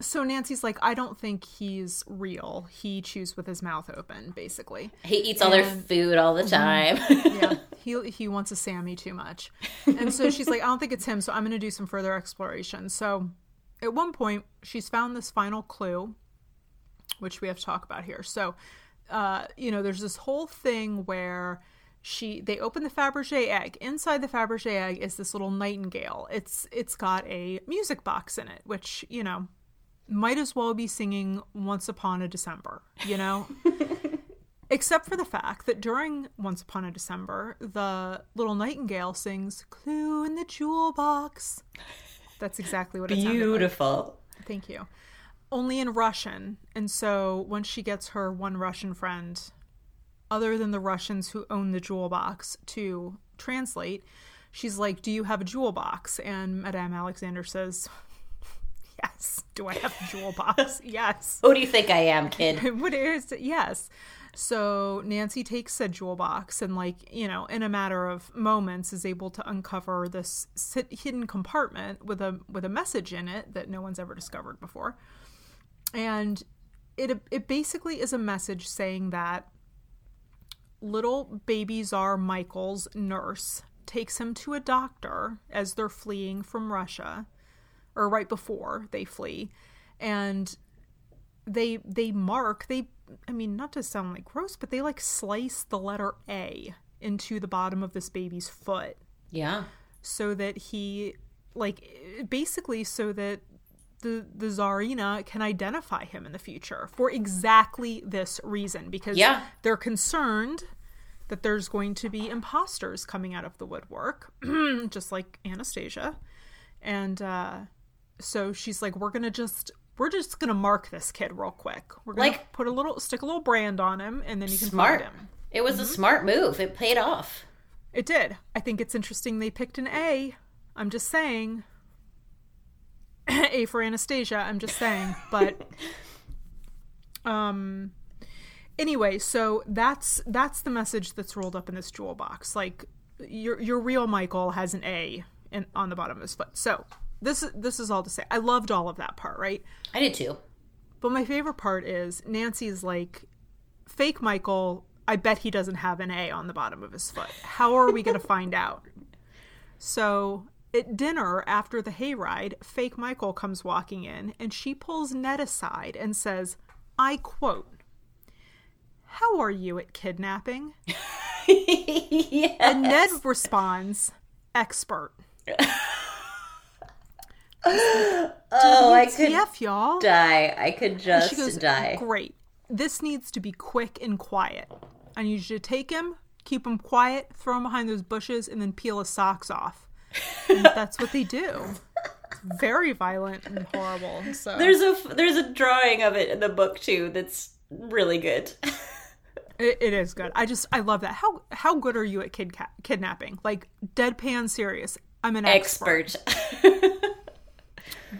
So Nancy's like, I don't think he's real. He chews with his mouth open, basically. He eats all their food all the time. Yeah, he he wants a Sammy too much, and so she's like, I don't think it's him. So I'm going to do some further exploration. So at one point, she's found this final clue, which we have to talk about here. So, uh, you know, there's this whole thing where she they open the Fabergé egg. Inside the Fabergé egg is this little nightingale. It's it's got a music box in it, which you know might as well be singing Once Upon a December. You know. Except for the fact that during Once Upon a December, the little nightingale sings "Clue in the Jewel Box." That's exactly what it sounded like. Beautiful. Thank you. Only in Russian. And so once she gets her one Russian friend, other than the Russians who own the jewel box, to translate, she's like, Do you have a jewel box? And Madame Alexander says, Yes. Do I have a jewel box? yes. Who do you think I am, kid? what is it? Yes. So Nancy takes said jewel box and, like, you know, in a matter of moments, is able to uncover this hidden compartment with a with a message in it that no one's ever discovered before. And it it basically is a message saying that little baby czar Michael's nurse takes him to a doctor as they're fleeing from Russia, or right before they flee, and they they mark they I mean not to sound like gross, but they like slice the letter A into the bottom of this baby's foot Yeah. so that he like basically so that the the czarina can identify him in the future for exactly this reason because Yeah. they're concerned that there's going to be imposters coming out of the woodwork just like anastasia and uh so she's like we're gonna just we're just gonna mark this kid real quick we're gonna Like- put a little stick a little brand on him and then you can Smart. find him It was Mm-hmm. a smart move. It paid off. it did. I think it's interesting they picked an A. I'm just saying. A for Anastasia, I'm just saying. But um anyway, so that's that's the message that's rolled up in this jewel box. Like your your real Michael has an A in, on the bottom of his foot. So this this is all to say. I loved all of that part, right? I did too. But my favorite part is Nancy's like, fake Michael, I bet he doesn't have an A on the bottom of his foot. How are we going to find out? So at dinner after the hayride, fake Michael comes walking in and she pulls Ned aside and says, I quote, How are you at kidnapping? yeah. And Ned responds, Expert. Oh, I could TF, y'all. die. I could just She goes, die. Great. This needs to be quick and quiet. I need you to take him, keep him quiet, throw him behind those bushes, and then peel his socks off. And that's what they do. It's very violent and horrible. So There's a there's a drawing of it in the book too. That's really good. it, it is good. I just I love that. How how good are you at kid ca- kidnapping? Like deadpan serious. I'm an expert. Expert.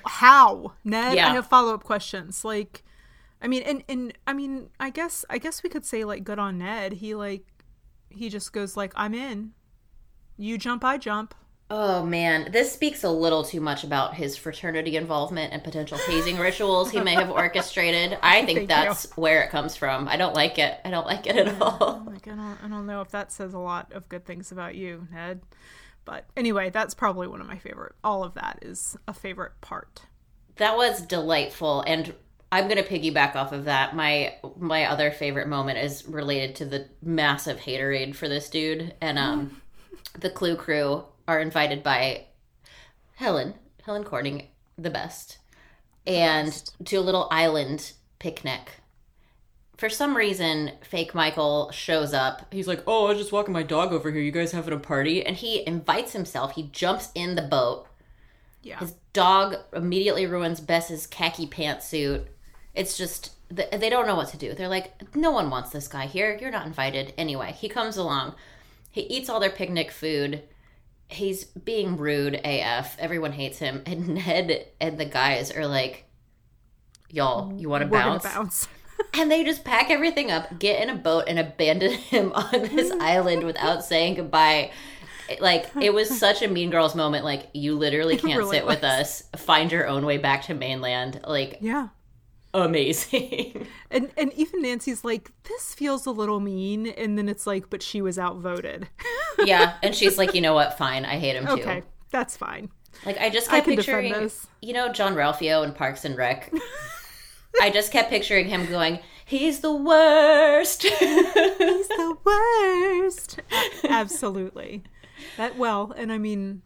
How Ned? Yeah. I have follow up questions. Like, I mean, and and I mean, I guess I guess we could say like good on Ned. He like he just goes like I'm in. You jump, I jump. Oh man, this speaks a little too much about his fraternity involvement and potential hazing rituals he may have orchestrated. I think Thank that's where it comes from. I don't like it. I don't like it at all. Like I don't I don't know if that says a lot of good things about you, Ned. But anyway, that's probably one of my favorite. All of that is a favorite part. That was delightful and I'm going to piggyback off of that. My my other favorite moment is related to the massive haterade for this dude and um the Clue crew are invited by Helen, Helen Corning, the best, and to a little island picnic. For some reason, fake Michael shows up. He's like, "Oh, I was just walking my dog over here. You guys having a party?" And he invites himself. He jumps in the boat. Yeah. His dog immediately ruins Bess's khaki pantsuit. It's just they don't know what to do. They're like, "No one wants this guy here. You're not invited." Anyway, he comes along. He eats all their picnic food. He's being rude AF. Everyone hates him. And Ned and the guys are like, "Y'all, you want to bounce?" bounce. And they just pack everything up, get in a boat, and abandon him on this island without saying goodbye. Like it was such a Mean Girls moment. Like you literally can't really sit with us. Find your own way back to mainland. Like yeah. Amazing. And and even Nancy's like, this feels a little mean, and then it's like, but she was outvoted. yeah, and she's like, you know what? Fine, I hate him too. okay, that's fine. Like I just I kept can picturing, you know, Jean-Ralphio in Parks and Rec. I just kept picturing him going, "He's the worst." He's the worst. Absolutely. That well, and I mean,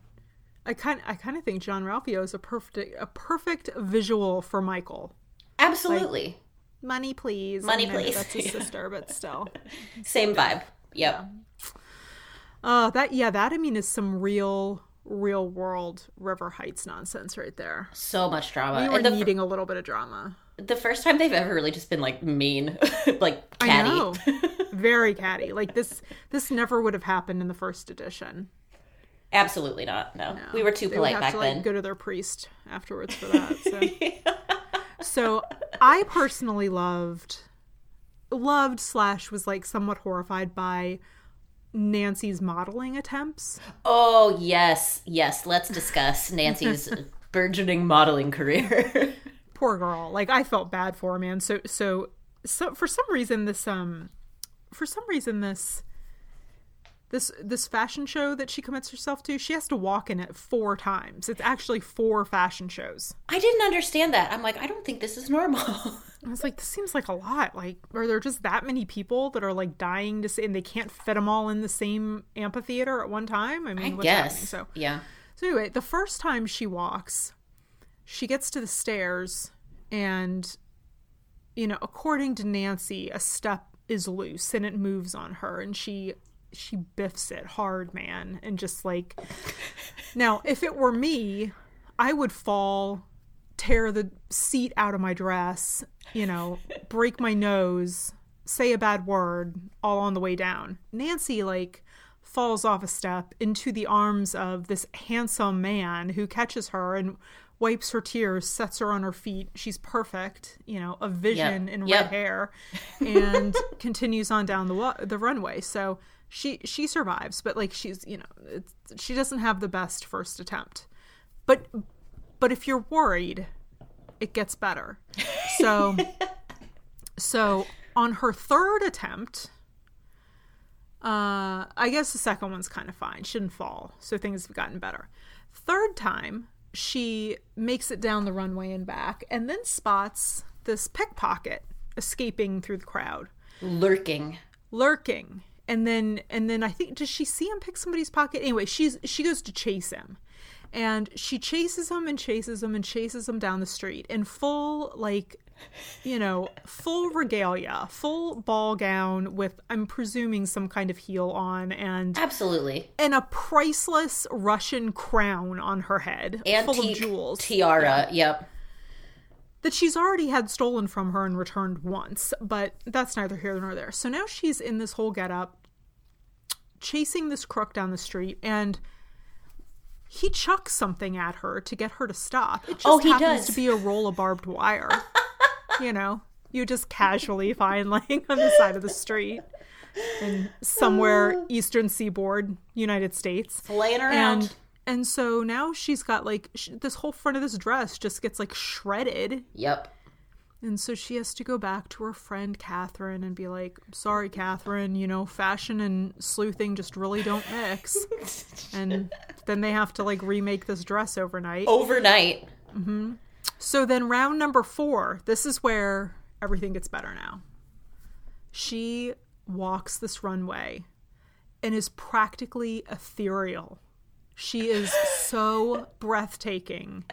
I kind I kind of think Jean-Ralphio is a perfect a perfect visual for Michael. Absolutely, Money, please. Money, please. That's his sister, but still. same vibe. Yep. Uh, that yeah, that I mean is some real real world River Heights nonsense right there. So much drama. We were and needing a little bit of drama. the first time they've ever really just been like mean, like I catty. know. Very catty. Like this this never would have happened in the first edition. Absolutely not. No. we were too polite have back to like then. go to their priest afterwards for that. So. So I personally loved loved slash was like somewhat horrified by Nancy's modeling attempts. Oh yes, yes. Let's discuss Nancy's burgeoning modeling career. Poor girl. Like I felt bad for her, man. So so so for some reason this um for some reason this this this fashion show that she commits herself to, she has to walk in it four times. It's actually four fashion shows. I didn't understand that. I'm like, I don't think this is normal. I was like, this seems like a lot. Like, are there just that many people that are like dying to see, and they can't fit them all in the same amphitheater at one time? I mean, I what's happening? guess. So, yeah. so anyway, the first time she walks, she gets to the stairs, and you know, according to Nancy, a step is loose and it moves on her, and she she biffs it hard, man, and just like now, if it were me, I would fall, tear the seat out of my dress, you know, break my nose, say a bad word, all on the way down. Nancy, like, falls off a step into the arms of this handsome man who catches her and wipes her tears, sets her on her feet. She's perfect, you know, a vision Yep. in Yep. red hair, and continues on down the wa- the runway. So she she survives, but like she's you know it's, she doesn't have the best first attempt. But but if you're worried, it gets better. So so on her third attempt, uh, I guess the second one's kind of fine. She didn't fall, so things have gotten better. Third time, she makes it down the runway and back, and then spots this pickpocket escaping through the crowd, Lurking. lurking. And then, and then I think does she see him pick somebody's pocket? Anyway, she's she goes to chase him, and she chases him and chases him and chases him down the street in full like you know, full regalia, full ball gown with I'm presuming some kind of heel on and Absolutely. and a priceless Russian crown on her head full of Antique jewels tiara. Yep. That she's already had stolen from her and returned once, but that's neither here nor there. So now she's in this whole getup chasing this crook down the street and he chucks something at her to get her to stop. It just Oh, he happens does. to be a roll of barbed wire. you know, you just casually find laying on the side of the street in somewhere uh. eastern seaboard, United States. Laying around. And and so now she's got like sh- this whole front of this dress just gets like shredded yep. and so she has to go back to her friend Catherine and be like, sorry, Catherine, you know, fashion and sleuthing just really don't mix. and then they have to like remake this dress overnight. Overnight. Hmm. So then round number four, this is where everything gets better now. She walks this runway and is practically ethereal. She is so breathtaking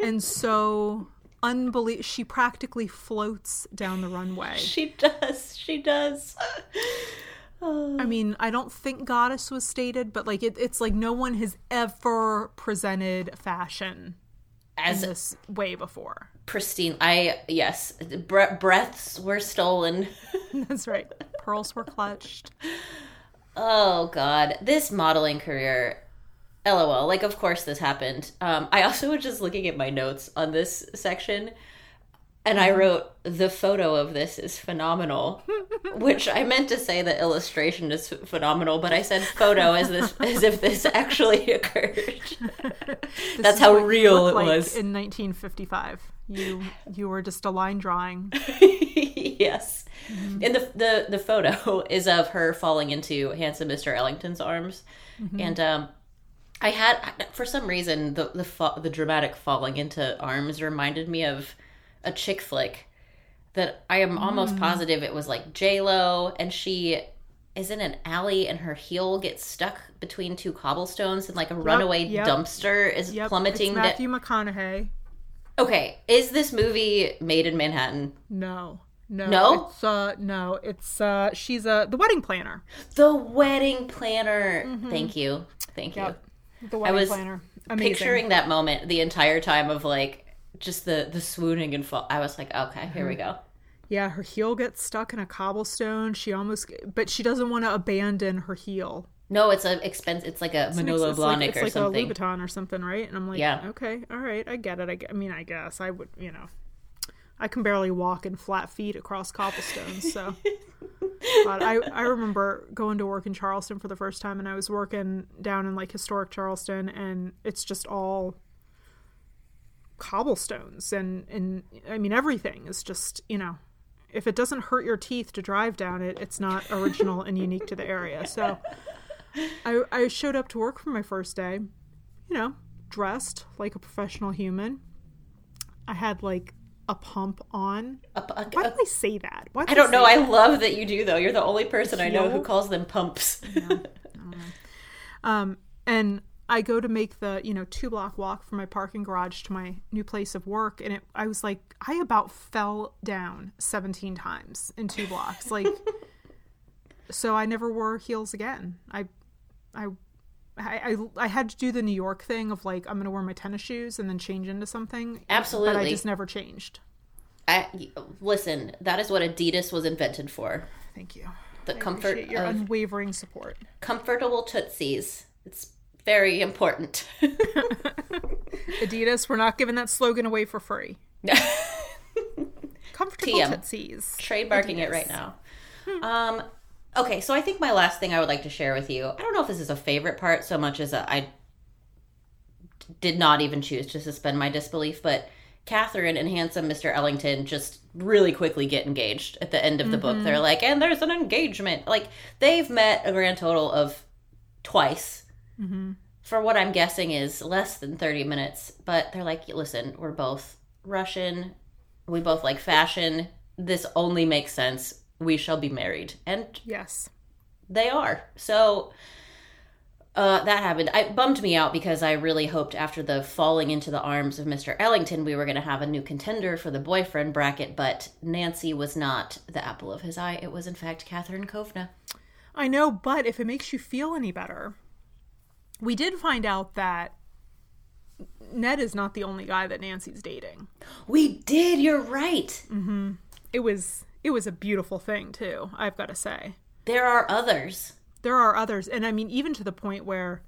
and so unbelievable. She practically floats down the runway. She does. She does. I mean, I don't think goddess was stated, but like it, it's like no one has ever presented fashion As this way before. pristine. I yes. Bre- breaths were stolen. That's right. Pearls were clutched. Oh god, this modeling career. LOL. Like, of course this happened. Um, I also was just looking at my notes on this section, and I wrote the photo of this is phenomenal, which I meant to say the illustration is phenomenal, but I said photo as this as if this actually occurred. This That's how real it like was. in 1955. You you were just a line drawing. yes. And the, the the photo is of her falling into handsome Mr. Ellington's arms, and um, I had for some reason the the fa- the dramatic falling into arms reminded me of a chick flick that I am almost positive it was like J Lo, and she is in an alley and her heel gets stuck between two cobblestones and like a runaway yep. dumpster is Yep, plummeting. It's da- Matthew McConaughey. okay, is this movie Maid in Manhattan? No. No. No? It's uh no, it's uh she's uh the wedding planner. The wedding planner. Thank you. Thank Yep. The wedding was planner. Amazing. Picturing that moment the entire time of like just the the swooning and fall. I was like, okay, here we uh-huh. go. Yeah, her heel gets stuck in a cobblestone. She almost, but she doesn't want to abandon her heel. No, it's a expense. It's like a Manolo it's like, Blahnik it's or like something. a Louboutin or something, right? And I'm like, Yeah. okay, all right, I get it. I, gue- I mean, I guess I would, you know, I can barely walk in flat feet across cobblestones, so. but I, I remember going to work in Charleston for the first time, and I was working down in like historic Charleston, and it's just all cobblestones, and and I mean everything is just you know, if it doesn't hurt your teeth to drive down it, it's not original and unique to the area. So. I, I showed up to work for my first day, you know, dressed like a professional human. I had like a pump on. A- a- Why do I say that? Why I don't know. say I love that you do though. You're the only person I know who calls them pumps. Um, and I go to make the you know two block walk from my parking garage to my new place of work, and it I was like I about fell down seventeen times in two blocks, like. so I never wore heels again. I, I. I, I, I had to do the New York thing of like I'm gonna wear my tennis shoes and then change into something. Absolutely, but I just never changed. I, listen, that is what Adidas was invented for. Thank you. The I comfort your of unwavering support. comfortable tootsies. It's very important. Adidas, we're not giving that slogan away for free. Comfortable TM. tootsies. trademarking it right now. Um, okay, so I think my last thing I would like to share with you. I don't know if this is a favorite part so much as a, I did not even choose to suspend my disbelief, but Catherine and handsome Mr. Ellington just really quickly get engaged at the end of the book. They're mm-hmm. like, and there's an engagement. Like they've met a grand total of twice. Mm-hmm. For what I'm guessing is less than 30 minutes, but they're like, listen, we're both Russian. We both like fashion. This only makes sense. We shall be married. And Yes. they are. So uh, that happened. It bummed me out because I really hoped after the falling into the arms of Mr. Ellington, we were going to have a new contender for the boyfriend bracket, but Nancy was not the apple of his eye. It was, in fact, Catherine Kovna. I know, but if it makes you feel any better, we did find out that Ned is not the only guy that Nancy's dating. We did. You're right. It was it was a beautiful thing too, I've got to say. There are others. There are others, and I mean even to the point where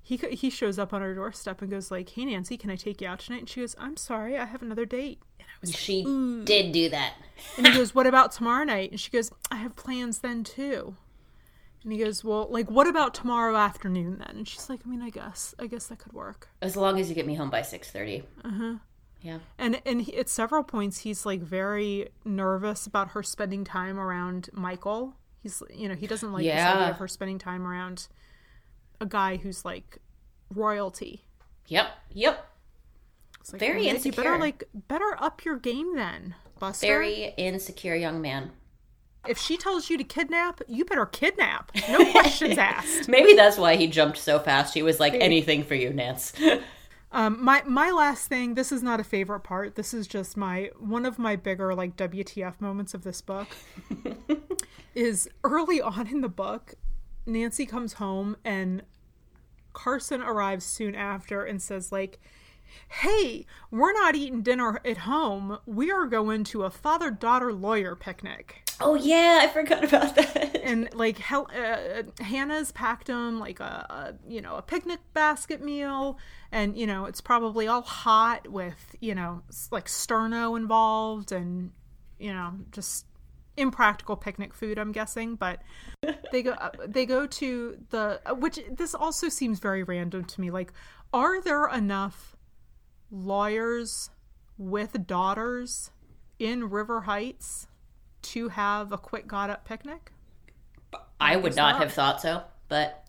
he he shows up on her doorstep and goes like, "Hey Nancy, can I take you out tonight?" And she goes, "I'm sorry, I have another date." And I was She did do that. And he goes, What about tomorrow night? And she goes, I have plans then too. And he goes, Well, like, what about tomorrow afternoon then? And she's like, I mean, I guess, I guess that could work. As long as you get me home by 6.30. Uh-huh. Yeah. And and he, at several points, he's like very nervous about her spending time around Michael. He's, you know, he doesn't like this Yeah. idea of her spending time around a guy who's like royalty. Yep. Yep. It's like, Very "Well, Ned, You better like better up your game then, Buster. Very insecure young man. If she tells you to kidnap, you better kidnap. No questions asked. Maybe that's why he jumped so fast. He was like, anything for you, Nance. Um, my my last thing. This is not a favorite part. This is just my one of my bigger like WTF moments of this book. is early on in the book, Nancy comes home and Carson arrives soon after and says like, "Hey, we're not eating dinner at home. We are going to a father-daughter lawyer picnic." oh, yeah, I forgot about that. And like Hel- uh, Hannah's packed him like a, a you know a picnic basket meal, and you know it's probably all hot with you know like sterno involved, and you know just impractical picnic food. I'm guessing, but they go uh, they go to the uh, which this also seems very random to me. Like, are there enough lawyers with daughters in River Heights to have a quick got up picnic? I would not have thought so, but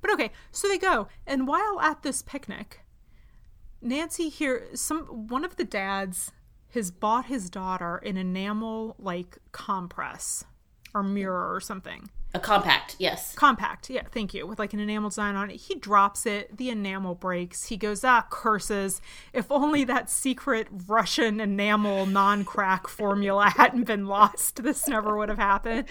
But okay, so they go, and while at this picnic, Nancy here some one of the dads has bought his daughter an enamel like compress or mirror or something. A compact, yes. Compact, yeah, thank you, with like an enamel design on it. He drops it, the enamel breaks. He goes, ah, curses. If only that secret Russian enamel non crack formula hadn't been lost, this never would have happened.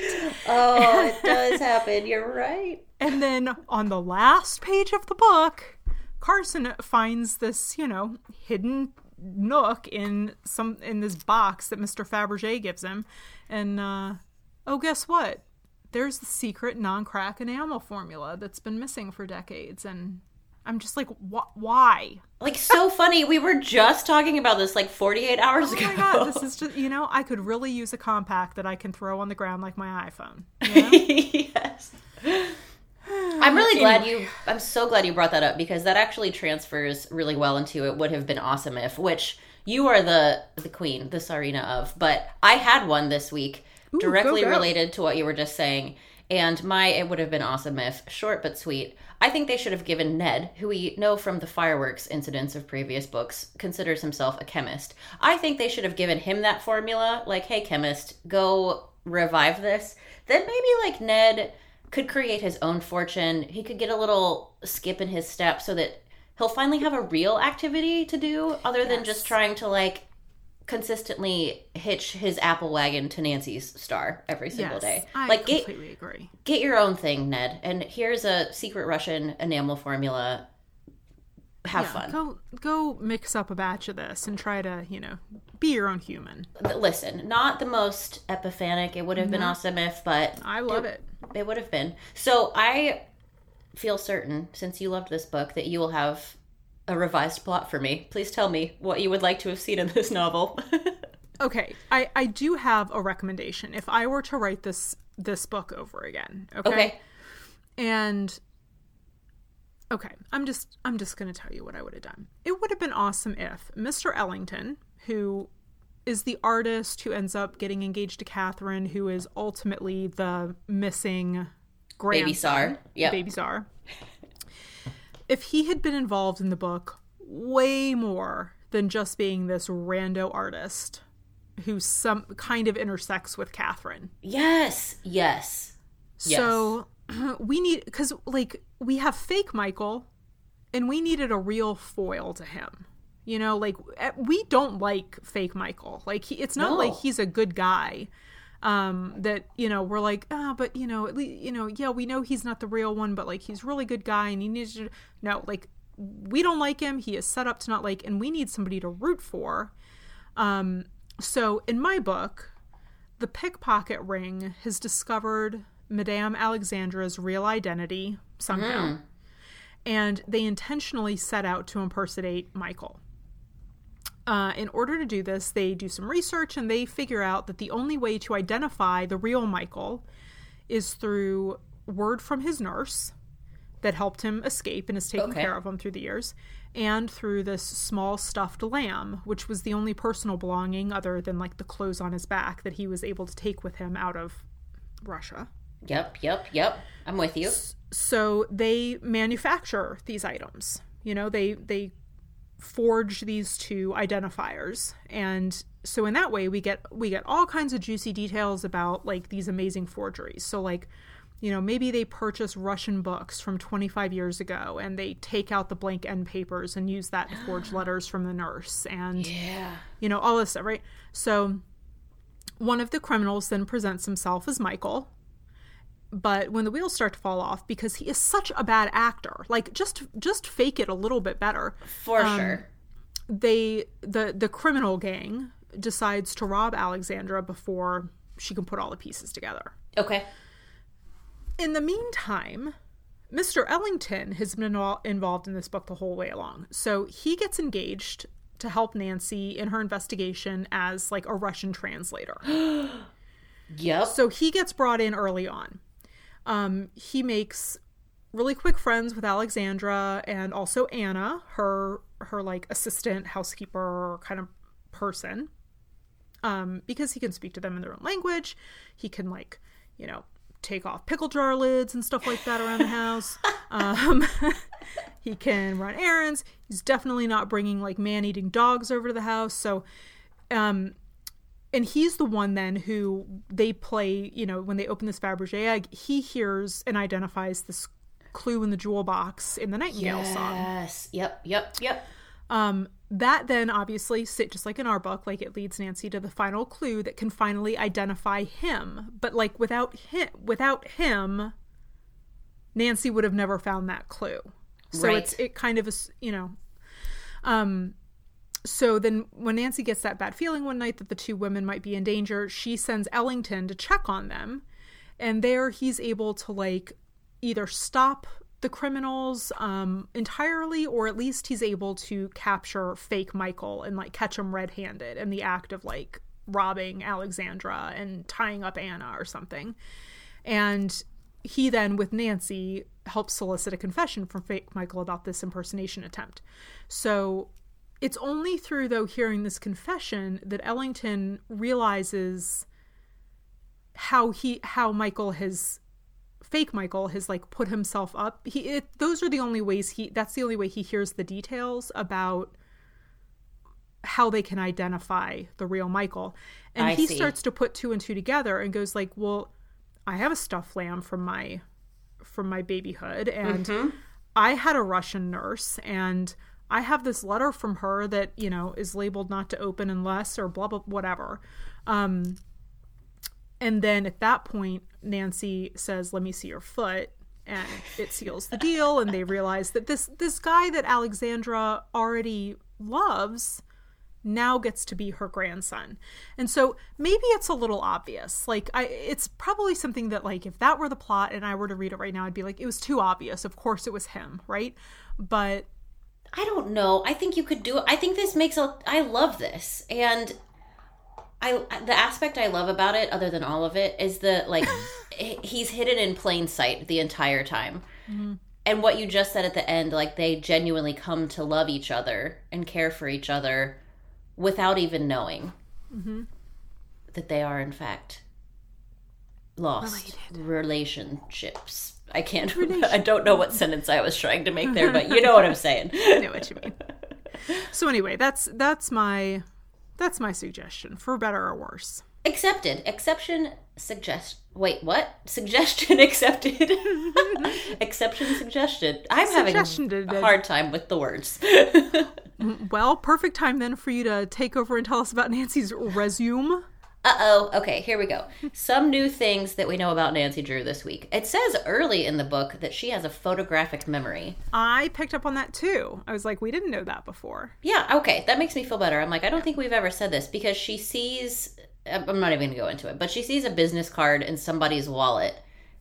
Oh, it does happen. You're right. And then on the last page of the book, Carson finds this, you know, hidden nook in some in this box that Mr. Fabergé gives him, and uh, oh, guess what? There's the secret non-crack enamel formula that's been missing for decades, and I'm just like, wh- why? Like so funny. We were just talking about this like 48 hours Oh ago. my god, this is just you know, I could really use a compact that I can throw on the ground like my iPhone. you know? yes. I'm really glad you I'm so glad you brought that up because that actually transfers really well into it would have been awesome if which you are the the queen, the Tsarina of, but I had one this week directly go, go. related to what you were just saying. And my it would have been awesome if short but sweet. I think they should have given Ned, who we know from the fireworks incidents of previous books, considers himself a chemist. I think they should have given him that formula, like, hey chemist, go revive this. Then maybe like Ned could create his own fortune. He could get a little skip in his step so that he'll finally have a real activity to do other than just trying to like consistently hitch his apple wagon to Nancy's star every single yes, day. I like get agree. get your own thing, Ned. And here's a secret Russian enamel formula. Have Yeah, fun. Go go mix up a batch of this and try to, you know, be your own human. Listen, not the most epiphanic. It would have been awesome if, but I love it. It would have been. So I feel certain, since you loved this book, that you will have a revised plot for me. Please tell me what you would like to have seen in this novel. Okay, I I do have a recommendation. If I were to write this this book over again, okay, okay. and okay, I'm just I'm just gonna tell you what I would have done. It would have been awesome if Mr. Ellington, who is the artist who ends up getting engaged to Catherine, who is ultimately the missing grandson, Baby Czar. Yep. baby czar. If he had been involved in the book way more than just being this rando artist who some kind of intersects with Catherine. Yes. Yes. Yes. So we need because like we have fake Michael, and we needed a real foil to him. You know, like eh, we don't like fake Michael. Like he, it's not No. like he's a good guy. Um, that you know we're like, ah, but you know, at least you know, yeah, we know he's not the real one, but like he's a really good guy, and he needs to. No, like we don't like him. He is set up to not like, and we need somebody to root for. Um, so in my book, the pickpocket ring has discovered Madame Alexandra's real identity somehow, and they intentionally set out to impersonate Michael. Uh, in order to do this, they do some research and they figure out that the only way to identify the real Michael is through word from his nurse that helped him escape and has taken Okay. care of him through the years, and through this small stuffed lamb, which was the only personal belonging other than like the clothes on his back that he was able to take with him out of Russia. Yep. Yep. Yep. I'm with you. So they manufacture these items. You know, they they forge these two identifiers and so in that way we get we get all kinds of juicy details about like these amazing forgeries. So like you know, maybe they purchase Russian books from 25 years ago and they take out the blank end papers and use that to forge letters from the nurse and Yeah. you know, all this stuff, right? So one of the criminals then presents himself as Michael. But when the wheels start to fall off, because he is such a bad actor, like just just fake it a little bit better. For um, sure. They the the criminal gang decides to rob Alexandra before she can put all the pieces together. Okay. In the meantime, Mr. Ellington has been invol- involved in this book the whole way along. So he gets engaged to help Nancy in her investigation as like a Russian translator. Yep. So he gets brought in early on. Um, he makes really quick friends with Alexandra and also Anna, her her like assistant housekeeper kind of person. Um, because he can speak to them in their own language. He can like, you know, take off pickle jar lids and stuff like that around the house. Um, he can run errands. He's definitely not bringing like man-eating dogs over to the house. So, um, and he's the one then who they play you know when they open this fabergé egg he hears and identifies this clue in the jewel box in the nightingale song Yes. Yep. Yep. Yep. um that then obviously sit just like in our book like it leads nancy to the final clue that can finally identify him but like without him without him nancy would have never found that clue So Right. it's it kind of is you know, um, so then when Nancy gets that bad feeling one night that the two women might be in danger, she sends Ellington to check on them, and there he's able to like either stop the criminals um entirely or at least he's able to capture fake Michael and like catch him red-handed in the act of like robbing Alexandra and tying up Anna or something. And he then, with Nancy, helps solicit a confession from fake Michael about this impersonation attempt. So it's only through, though, hearing this confession that Ellington realizes how he how Michael has fake Michael has like put himself up. He it, those are the only ways he that's the only way he hears the details about how they can identify the real Michael. And I he see. starts to put two and two together and goes like, "Well, I have a stuffed lamb from my from my babyhood and Mm-hmm. I had a Russian nurse and I have this letter from her that, you know, is labeled not to open unless or blah blah whatever." Um and then at that point Nancy says, "Let me see your foot." And it seals the deal and they realize that this this guy that Alexandra already loves now gets to be her grandson. And so maybe it's a little obvious. Like I it's probably something that like if that were the plot and I were to read it right now I'd be like it was too obvious. Of course it was him, right? But I don't know. I think you could do it. I think this makes a. I love this, and I the aspect I love about it, other than all of it, is the like he's hidden in plain sight the entire time. Mm-hmm. And what you just said at the end, like they genuinely come to love each other and care for each other without even knowing mm-hmm. that they are in fact oh, lost relationships. I can't. I don't know what sentence I was trying to make there, but you know what I'm saying. I know what you mean. so anyway, that's that's my that's my suggestion for better or worse. Accepted. Exception suggest. Wait, what? Suggestion accepted. Exception suggested. I'm having a hard time with the words. Well, perfect time then for you to take over and tell us about Nancy's resume. Uh oh. Okay, here we go. Some new things that we know about Nancy Drew this week. It says early in the book that she has a photographic memory. I picked up on that too. I was like, we didn't know that before. Yeah, okay, that makes me feel better. I'm like, I don't think we've ever said this because she sees. I'm not even gonna go into it, but she sees a business card in somebody's wallet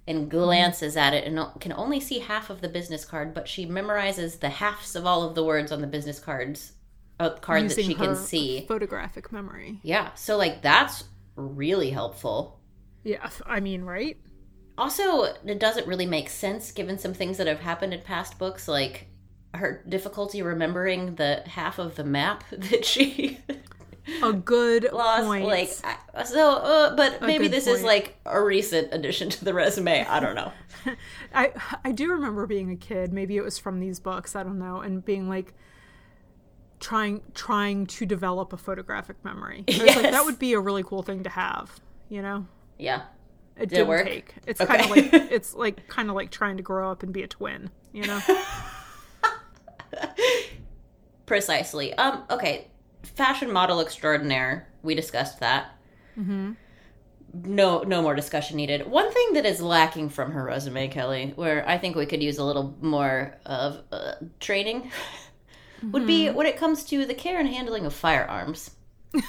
and glances at it and can only see half of the business card, but she memorizes the halves of all of the words on the business cards, uh, card that Using she can see. photographic memory. Yeah, so like that's really helpful. Yeah, I mean, right? Also, it doesn't really make sense given some things that have happened in past books, like her difficulty remembering the half of the map that she A good lost. point. Like, so, uh, but maybe this is like a recent addition to the resume. I don't know. I I do remember being a kid. Maybe it was from these books. I don't know, and being like trying trying to develop a photographic memory. I was like, Yes. that would be a really cool thing to have. You know, yeah. it did didn't work? take. It's Okay. kind of like it's like kind of like trying to grow up and be a twin. You know. Precisely. Um. Okay. Fashion model extraordinaire. We discussed that. Mm-hmm. No, no more discussion needed. One thing that is lacking from her resume, Kelly, where I think we could use a little more of uh, training, would be mm-hmm. when it comes to the care and handling of firearms.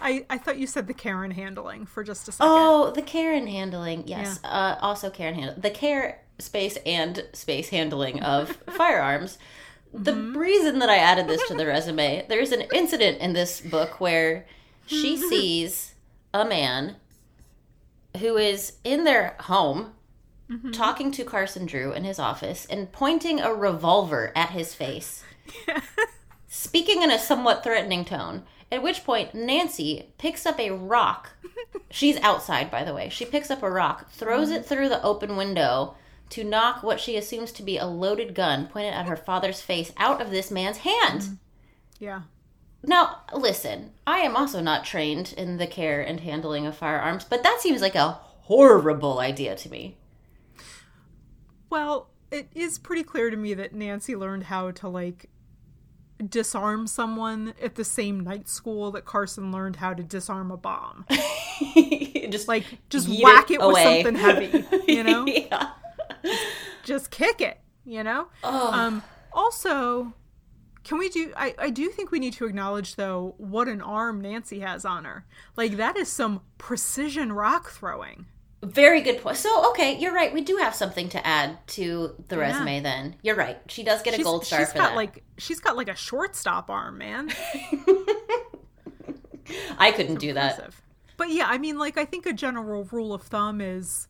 I I thought you said the Karen handling for just a second. Oh, the care and handling. Yes. Uh, also care and handle the care space and space handling of firearms. The mm-hmm. reason that I added this to the resume, there's an incident in this book where she mm-hmm. sees a man who is in their home Mm-hmm. talking to Carson Drew in his office and pointing a revolver at his face, speaking in a somewhat threatening tone. At which point, Nancy picks up a rock. She's outside, by the way. She picks up a rock, throws mm-hmm. it through the open window to knock what she assumes to be a loaded gun pointed at her father's face out of this man's hand. Mm-hmm. Yeah. Now, listen, I am also not trained in the care and handling of firearms, but that seems like a horrible idea to me. Well, it is pretty clear to me that Nancy learned how to like disarm someone at the same night school that Carson learned how to disarm a bomb. just Like just whack it, with something heavy, you know? yeah. just kick it, you know? Um also can we do I, I do think we need to acknowledge though what an arm Nancy has on her. Like that is some precision rock throwing. Very good point. So, okay, you're right. We do have something to add to the resume. Then you're right. She does get a She's, gold star she's for got that. like she's got like a shortstop arm, man. I couldn't do that. But yeah, I mean, like, I think a general rule of thumb is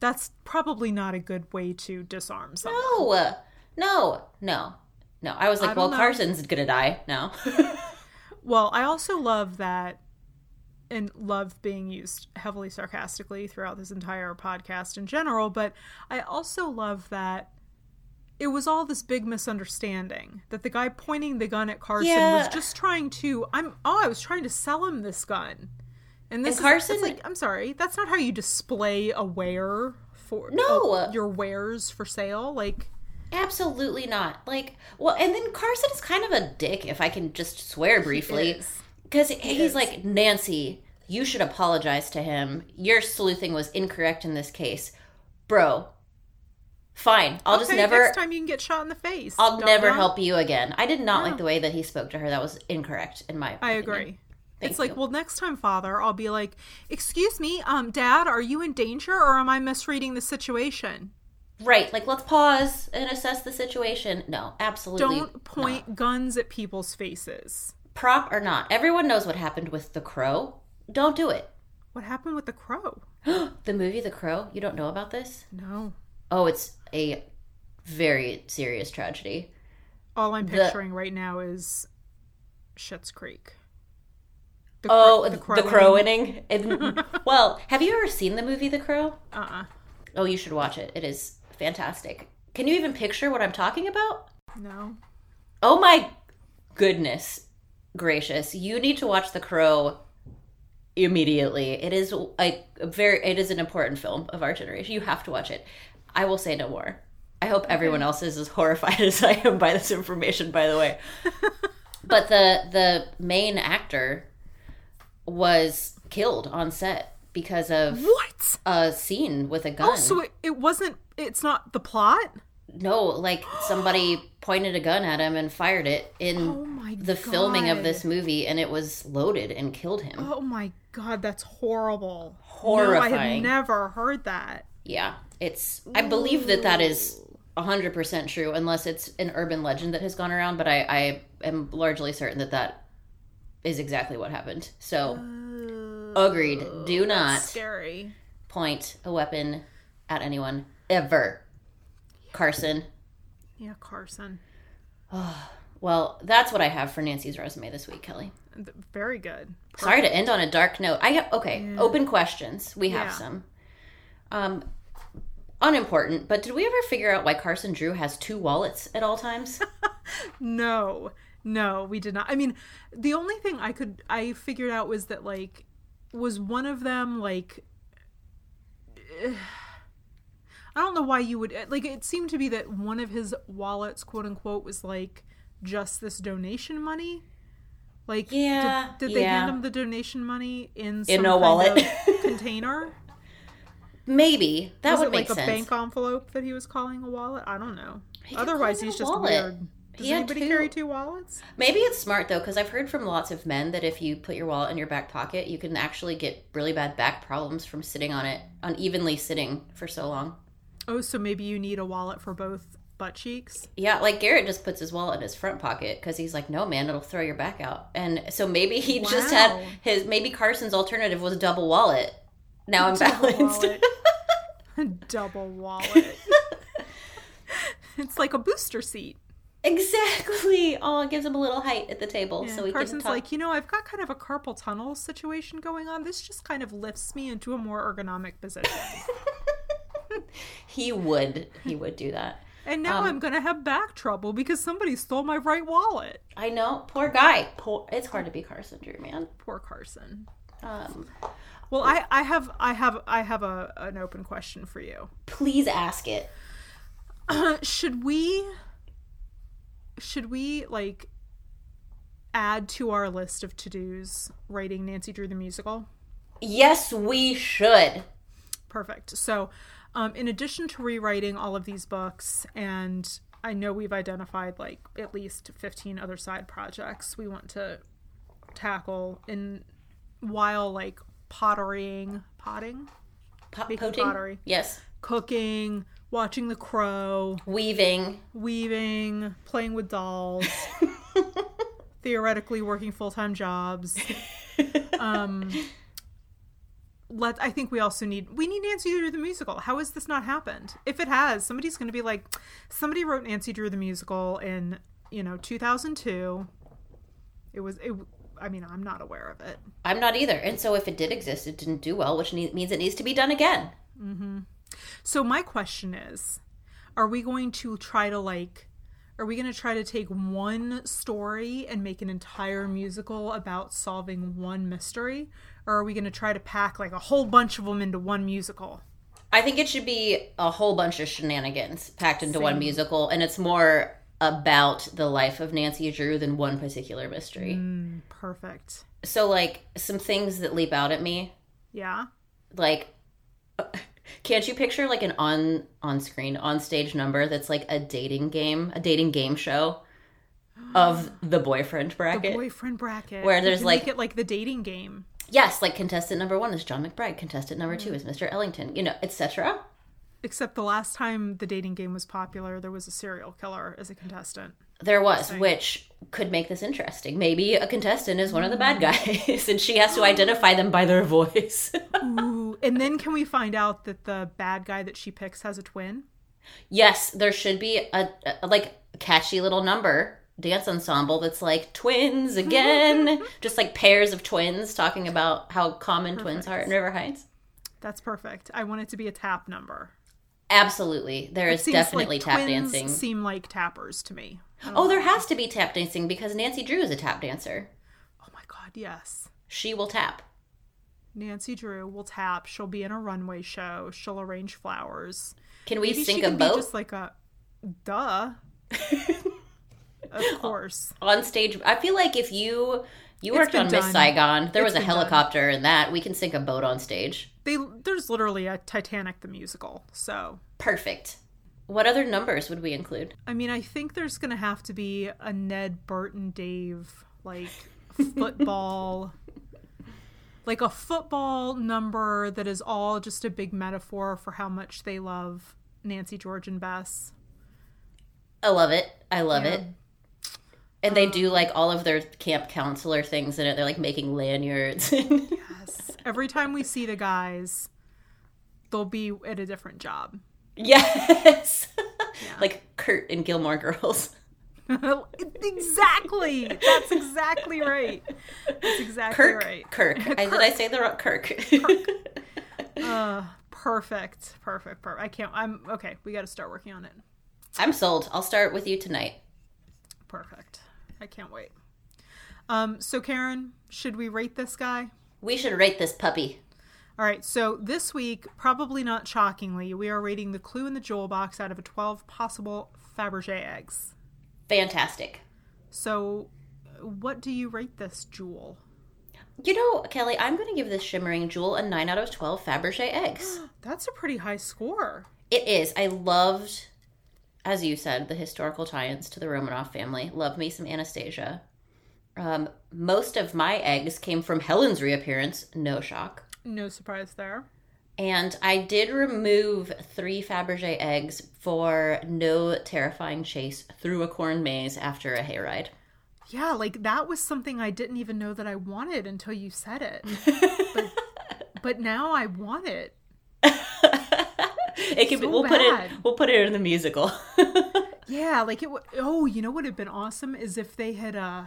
that's probably not a good way to disarm someone. No, no, no, no. I was like, I well, know. Carson's gonna die No. Well, I also love that, and love being used heavily sarcastically throughout this entire podcast in general, but I also love that it was all this big misunderstanding that the guy pointing the gun at Carson Yeah. was just trying to I'm oh I was trying to sell him this gun. And this And Carson- it's like I'm sorry, that's not how you display a wear for No. uh, your wares for sale. Like Absolutely not. Like, well, and then Carson is kind of a dick, if I can just swear briefly. Because he's is. like, Nancy, you should apologize to him. Your sleuthing was incorrect in this case. Bro, fine. I'll just never. next time you can get shot in the face. I'll Dum never dum. help you again. I did not No. like the way that he spoke to her. That was incorrect, in my I opinion. agree. Thank it's like, well, next time, Father, I'll be like, "Excuse me, um, Dad, are you in danger, or am I misreading the situation? Right. Like, let's pause and assess the situation. No, absolutely. Don't point guns at people's faces." Prop or not. Everyone knows what happened with The Crow. Don't do it. What happened with the crow? The movie The Crow, you don't know about this? No, Oh, it's a very serious tragedy. all I'm The- picturing right now is Schitt's Creek. The Oh, the, crow- crowing. Well, have you ever seen the movie The Crow? Uh-uh. Oh, you should watch it. It is fantastic. Can you even picture what I'm talking about? No. Oh my goodness gracious. You need to watch The Crow immediately. It is a very it is an important film of our generation. You have to watch it. I will say no more. I hope everyone else is as horrified as I am by this information by the way. but the the main actor was killed on set because of What? a scene with a gun. Oh, so it, it wasn't. It's not the plot. No, like somebody pointed a gun at him and fired it in Oh the filming of this movie, and it was loaded and killed him. Oh my god, that's horrible. No, I Horrifying. had never heard that. Yeah, it's. I believe that that is hundred percent true, unless it's an urban legend that has gone around. But I, I am largely certain that that is exactly what happened. So, oh, agreed. Do not Scary. point a weapon at anyone ever, Carson. Yeah, Carson. Well, that's what I have for Nancy's resume this week, Kelly. Very good. Sorry to end on a dark note. I have okay. Open questions. We have Yeah. some. Um, unimportant. But did we ever figure out why Carson Drew has two wallets at all times? No, no, we did not. I mean, the only thing I could I figured out was that like was one of them like I don't know why you would eh, like it seemed to be that one of his wallets quote unquote was like just this donation money. Like Yeah, did, they hand him the donation money in some In a wallet. container? Maybe that was would it make like sense. a bank envelope that he was calling a wallet? I don't know. He Otherwise, he's just wallet. weird. Does anybody two. carry two wallets? Maybe it's smart though, because I've heard from lots of men that if you put your wallet in your back pocket, you can actually get really bad back problems from sitting on it, unevenly sitting for so long. Oh, so maybe you need a wallet for both butt cheeks? Yeah, like Garrett just puts his wallet in his front pocket because he's like, no, man, it'll throw your back out. And so maybe he just had his, maybe Carson's alternative was double wallet. Now I'm Double balanced. wallet. Double wallet. it's like a booster seat. exactly. Oh, it gives him a little height at the table Yeah, so he Carson's can talk. like, you know, I've got kind of a carpal tunnel situation going on. This just kind of lifts me into a more ergonomic position. he would, he would do that. And now Um, I'm going to have back trouble because somebody stole my right wallet. I know, poor guy. Poor, it's hard to be Carson Drew, man. Poor Carson. Um, Well, I, I have I have I have a an open question for you. please ask it. should we should we like add to our list of to-dos writing Nancy Drew the musical? Yes, we should. Perfect. So Um, in addition to rewriting all of these books, and I know we've identified like at least 15 other side projects we want to tackle in while like pottering, potting, Pot- Making poting? pottery. Yes. cooking, watching The Crow, Weaving. weaving, playing with dolls, theoretically working full time jobs. Um, let I think we also need we need Nancy Drew the musical. How has this not happened? If it has, somebody's going to be like, somebody wrote Nancy Drew the musical in you know 2002. It was it. I mean, I'm not aware of it. I'm not either. And so if it did exist, it didn't do well, which ne- means it needs to be done again. Mm-hmm. So my question is, are we going to try to like are we going to try to take one story and make an entire musical about solving one mystery or are we going to try to pack like a whole bunch of them into one musical? I think it should be a whole bunch of shenanigans packed into one musical, and it's more about the life of Nancy Drew than one particular mystery. Mm, perfect. So, like, some things that leap out at me, Yeah. like, can't you picture like an on on screen on stage number that's like a dating game, a dating game show of the boyfriend bracket? The boyfriend bracket. Where there's, like- make it like the dating game. yes, like contestant number one is John McBride, contestant number two Mm. is Mr. Ellington, you know, etc. Except the last time the dating game was popular, there was a serial killer as a contestant. There was, which could make this interesting. Maybe a contestant is one of the bad mm. guys, and she has to identify them by their voice. Ooh, and then can we find out that the bad guy that she picks has a twin? yes, there should be a, a like catchy little number dance ensemble that's like twins again, just like pairs of twins talking about how common twins are in River Heights. That's perfect. I want it to be a tap number. Absolutely, there is Seems definitely like tap twins dancing. Seem like tappers to me. Oh, there has to be tap dancing because Nancy Drew is a tap dancer. Oh my god, yes. She will tap. Nancy Drew will tap. She'll be in a runway show. She'll arrange flowers. Can we Maybe sink she a boat be just like a duh. of course. on stage? I feel like if you you It's worked on Miss. Saigon, there It's was a been done. helicopter in that. We can sink a boat on stage. They there's literally a Titanic the musical. So Perfect. What other numbers would we include? I mean, I think there's gonna have to be a Ned Burt and Dave like football, like a football number that is all just a big metaphor for how much they love Nancy George and Bess. I love it. I love Yeah. it. And they do um, like all of their camp counselor things in it. They're like making lanyards. Yes. Every time we see the guys, they'll be at a different job. Yes. like Kurt and Gilmore Girls. exactly. That's exactly right. That's exactly Kirk. right. Kirk. I, did I say the wrong Kirk? Uh, perfect. Perfect. Perfect. I can't. I'm okay. We got to start working on it. I'm sold. I'll start with you tonight. Perfect. I can't wait. Um, so Karen, should we rate this guy? We should rate this puppy. All right. So this week, probably not shockingly, we are rating the Clue in the Jewel box out of a 12 possible Fabergé eggs. Fantastic. So, what do you rate this jewel? You know, Kelly, I'm going to give this shimmering jewel a 9 out of 12 Fabergé eggs. That's a pretty high score. It is. I loved, as you said, the historical tie-ins to the Romanov family. Love me some Anastasia. Um, most of my eggs came from Helen's reappearance. No shock. No surprise there. And I did remove three Fabergé eggs for no terrifying chase through a corn maze after a hayride. Yeah, like that was something I didn't even know that I wanted until you said it. but, but now I want it. it could be, we'll put it we'll put it in the musical. Yeah, like it. w- Oh, you know what would have been awesome is if they had uh,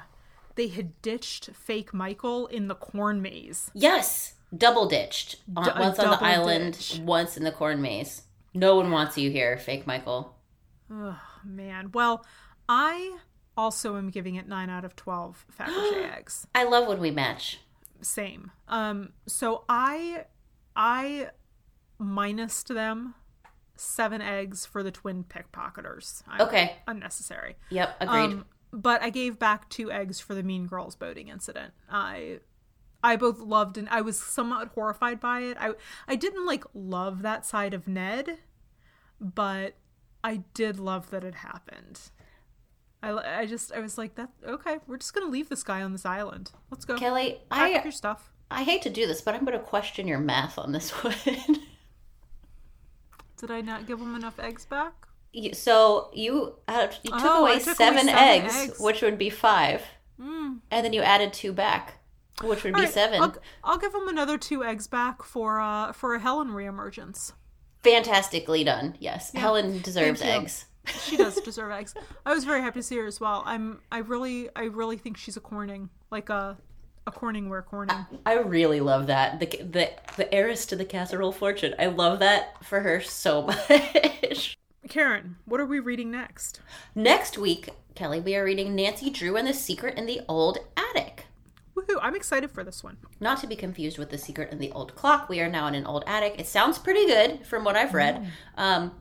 they had ditched fake Michael in the corn maze. yes, double ditched. On, D- once on the island, ditch. once in the corn maze. No one wants you here, fake Michael. Oh man. Well, I also am giving it nine out of twelve Fabergé eggs. I love when we match. Same. Um. So I, I, minused them seven eggs for the twin pickpocketers. I'm- Okay. Unnecessary. Yep, agreed. Um, but I gave back two eggs for the Mean Girls boating incident. I I both loved and I was somewhat horrified by it. I I didn't like love that side of Ned, but I did love that it happened. I, I just I was like that okay we're just gonna leave this guy on this island let's go Kelly, pack I your stuff I hate to do this, but I'm going to question your math on this one. did I not give him enough eggs back You- so you uh, you took Oh, away took away seven, seven eggs, eggs. which would be five, mm. and then you added two back, which would be All right, seven. I'll, I'll give him another two eggs back for uh for a Helen reemergence Fantastically done. Yes, Helen deserves eggs. she does deserve eggs I was very happy to see her as well I'm I really I really think she's a Corning like a a Corningware Corning I really love that the the the heiress to the casserole fortune. I love that for her so much. Karen what are we reading next Next week, Kelly, we are reading Nancy Drew and the Secret in the Old Attic. Woohoo I'm excited for this one Not to be confused with The Secret in the Old Clock. We are now in an old attic. It sounds pretty good from what I've read. Um,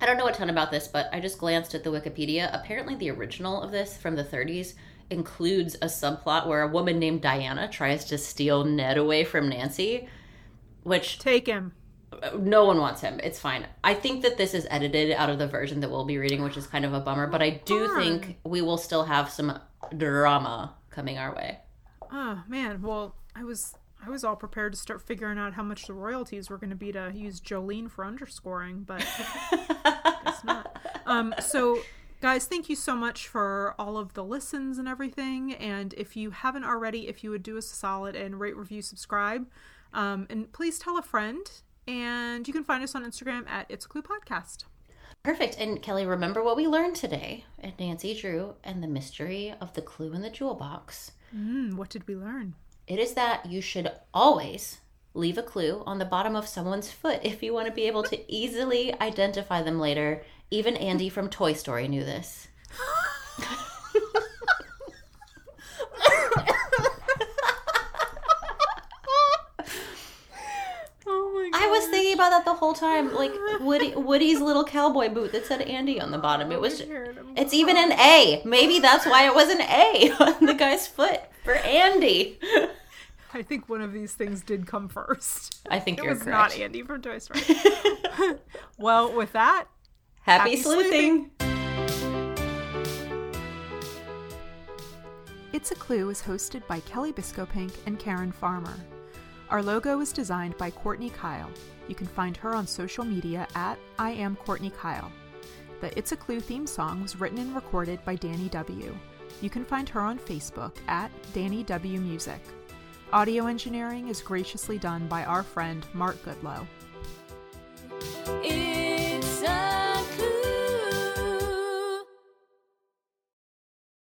I don't know a ton about this, but I just glanced at the Wikipedia. Apparently, the original of this from the 30s includes a subplot where a woman named Diana tries to steal Ned away from Nancy, which take him no one wants him. It's fine. I think that this is edited out of the version that we'll be reading, which is kind of a bummer, but I do think we will still have some drama coming our way. Oh man, well, I was I was all prepared to start figuring out how much the royalties were going to be to use Jolene for underscoring, but guess not. Um, so guys, thank you so much for all of the listens and everything. And if you haven't already, if you would do us a solid and rate, review, subscribe, um, and please tell a friend. And you can find us on Instagram at It's a Clue Podcast. Perfect. And Kelly, remember what we learned today at Nancy Drew and the mystery of the clue in the jewel box. Mm, what did we learn? It is that you should always leave a clue on the bottom of someone's foot if you want to be able to easily identify them later. Even Andy from Toy Story knew this. Oh my I was thinking about that the whole time, like Woody, Woody's little cowboy boot that said Andy on the bottom. It oh, was, it's even an A. Maybe that's why it was an A on the guy's foot for Andy. I think one of these things did come first. I think It you're was correct. not Andy from Toy Story. well, with that, Happy, Happy sleuthing. It's a Clue is hosted by Kelly Biscopink and Karen Farmer. Our logo is designed by Courtney Kyle. You can find her on social media at I am Courtney Kyle. The It's a Clue theme song was written and recorded by Danny W. You can find her on Facebook at Danny W Music. Audio engineering is graciously done by our friend Mark Goodlow. It's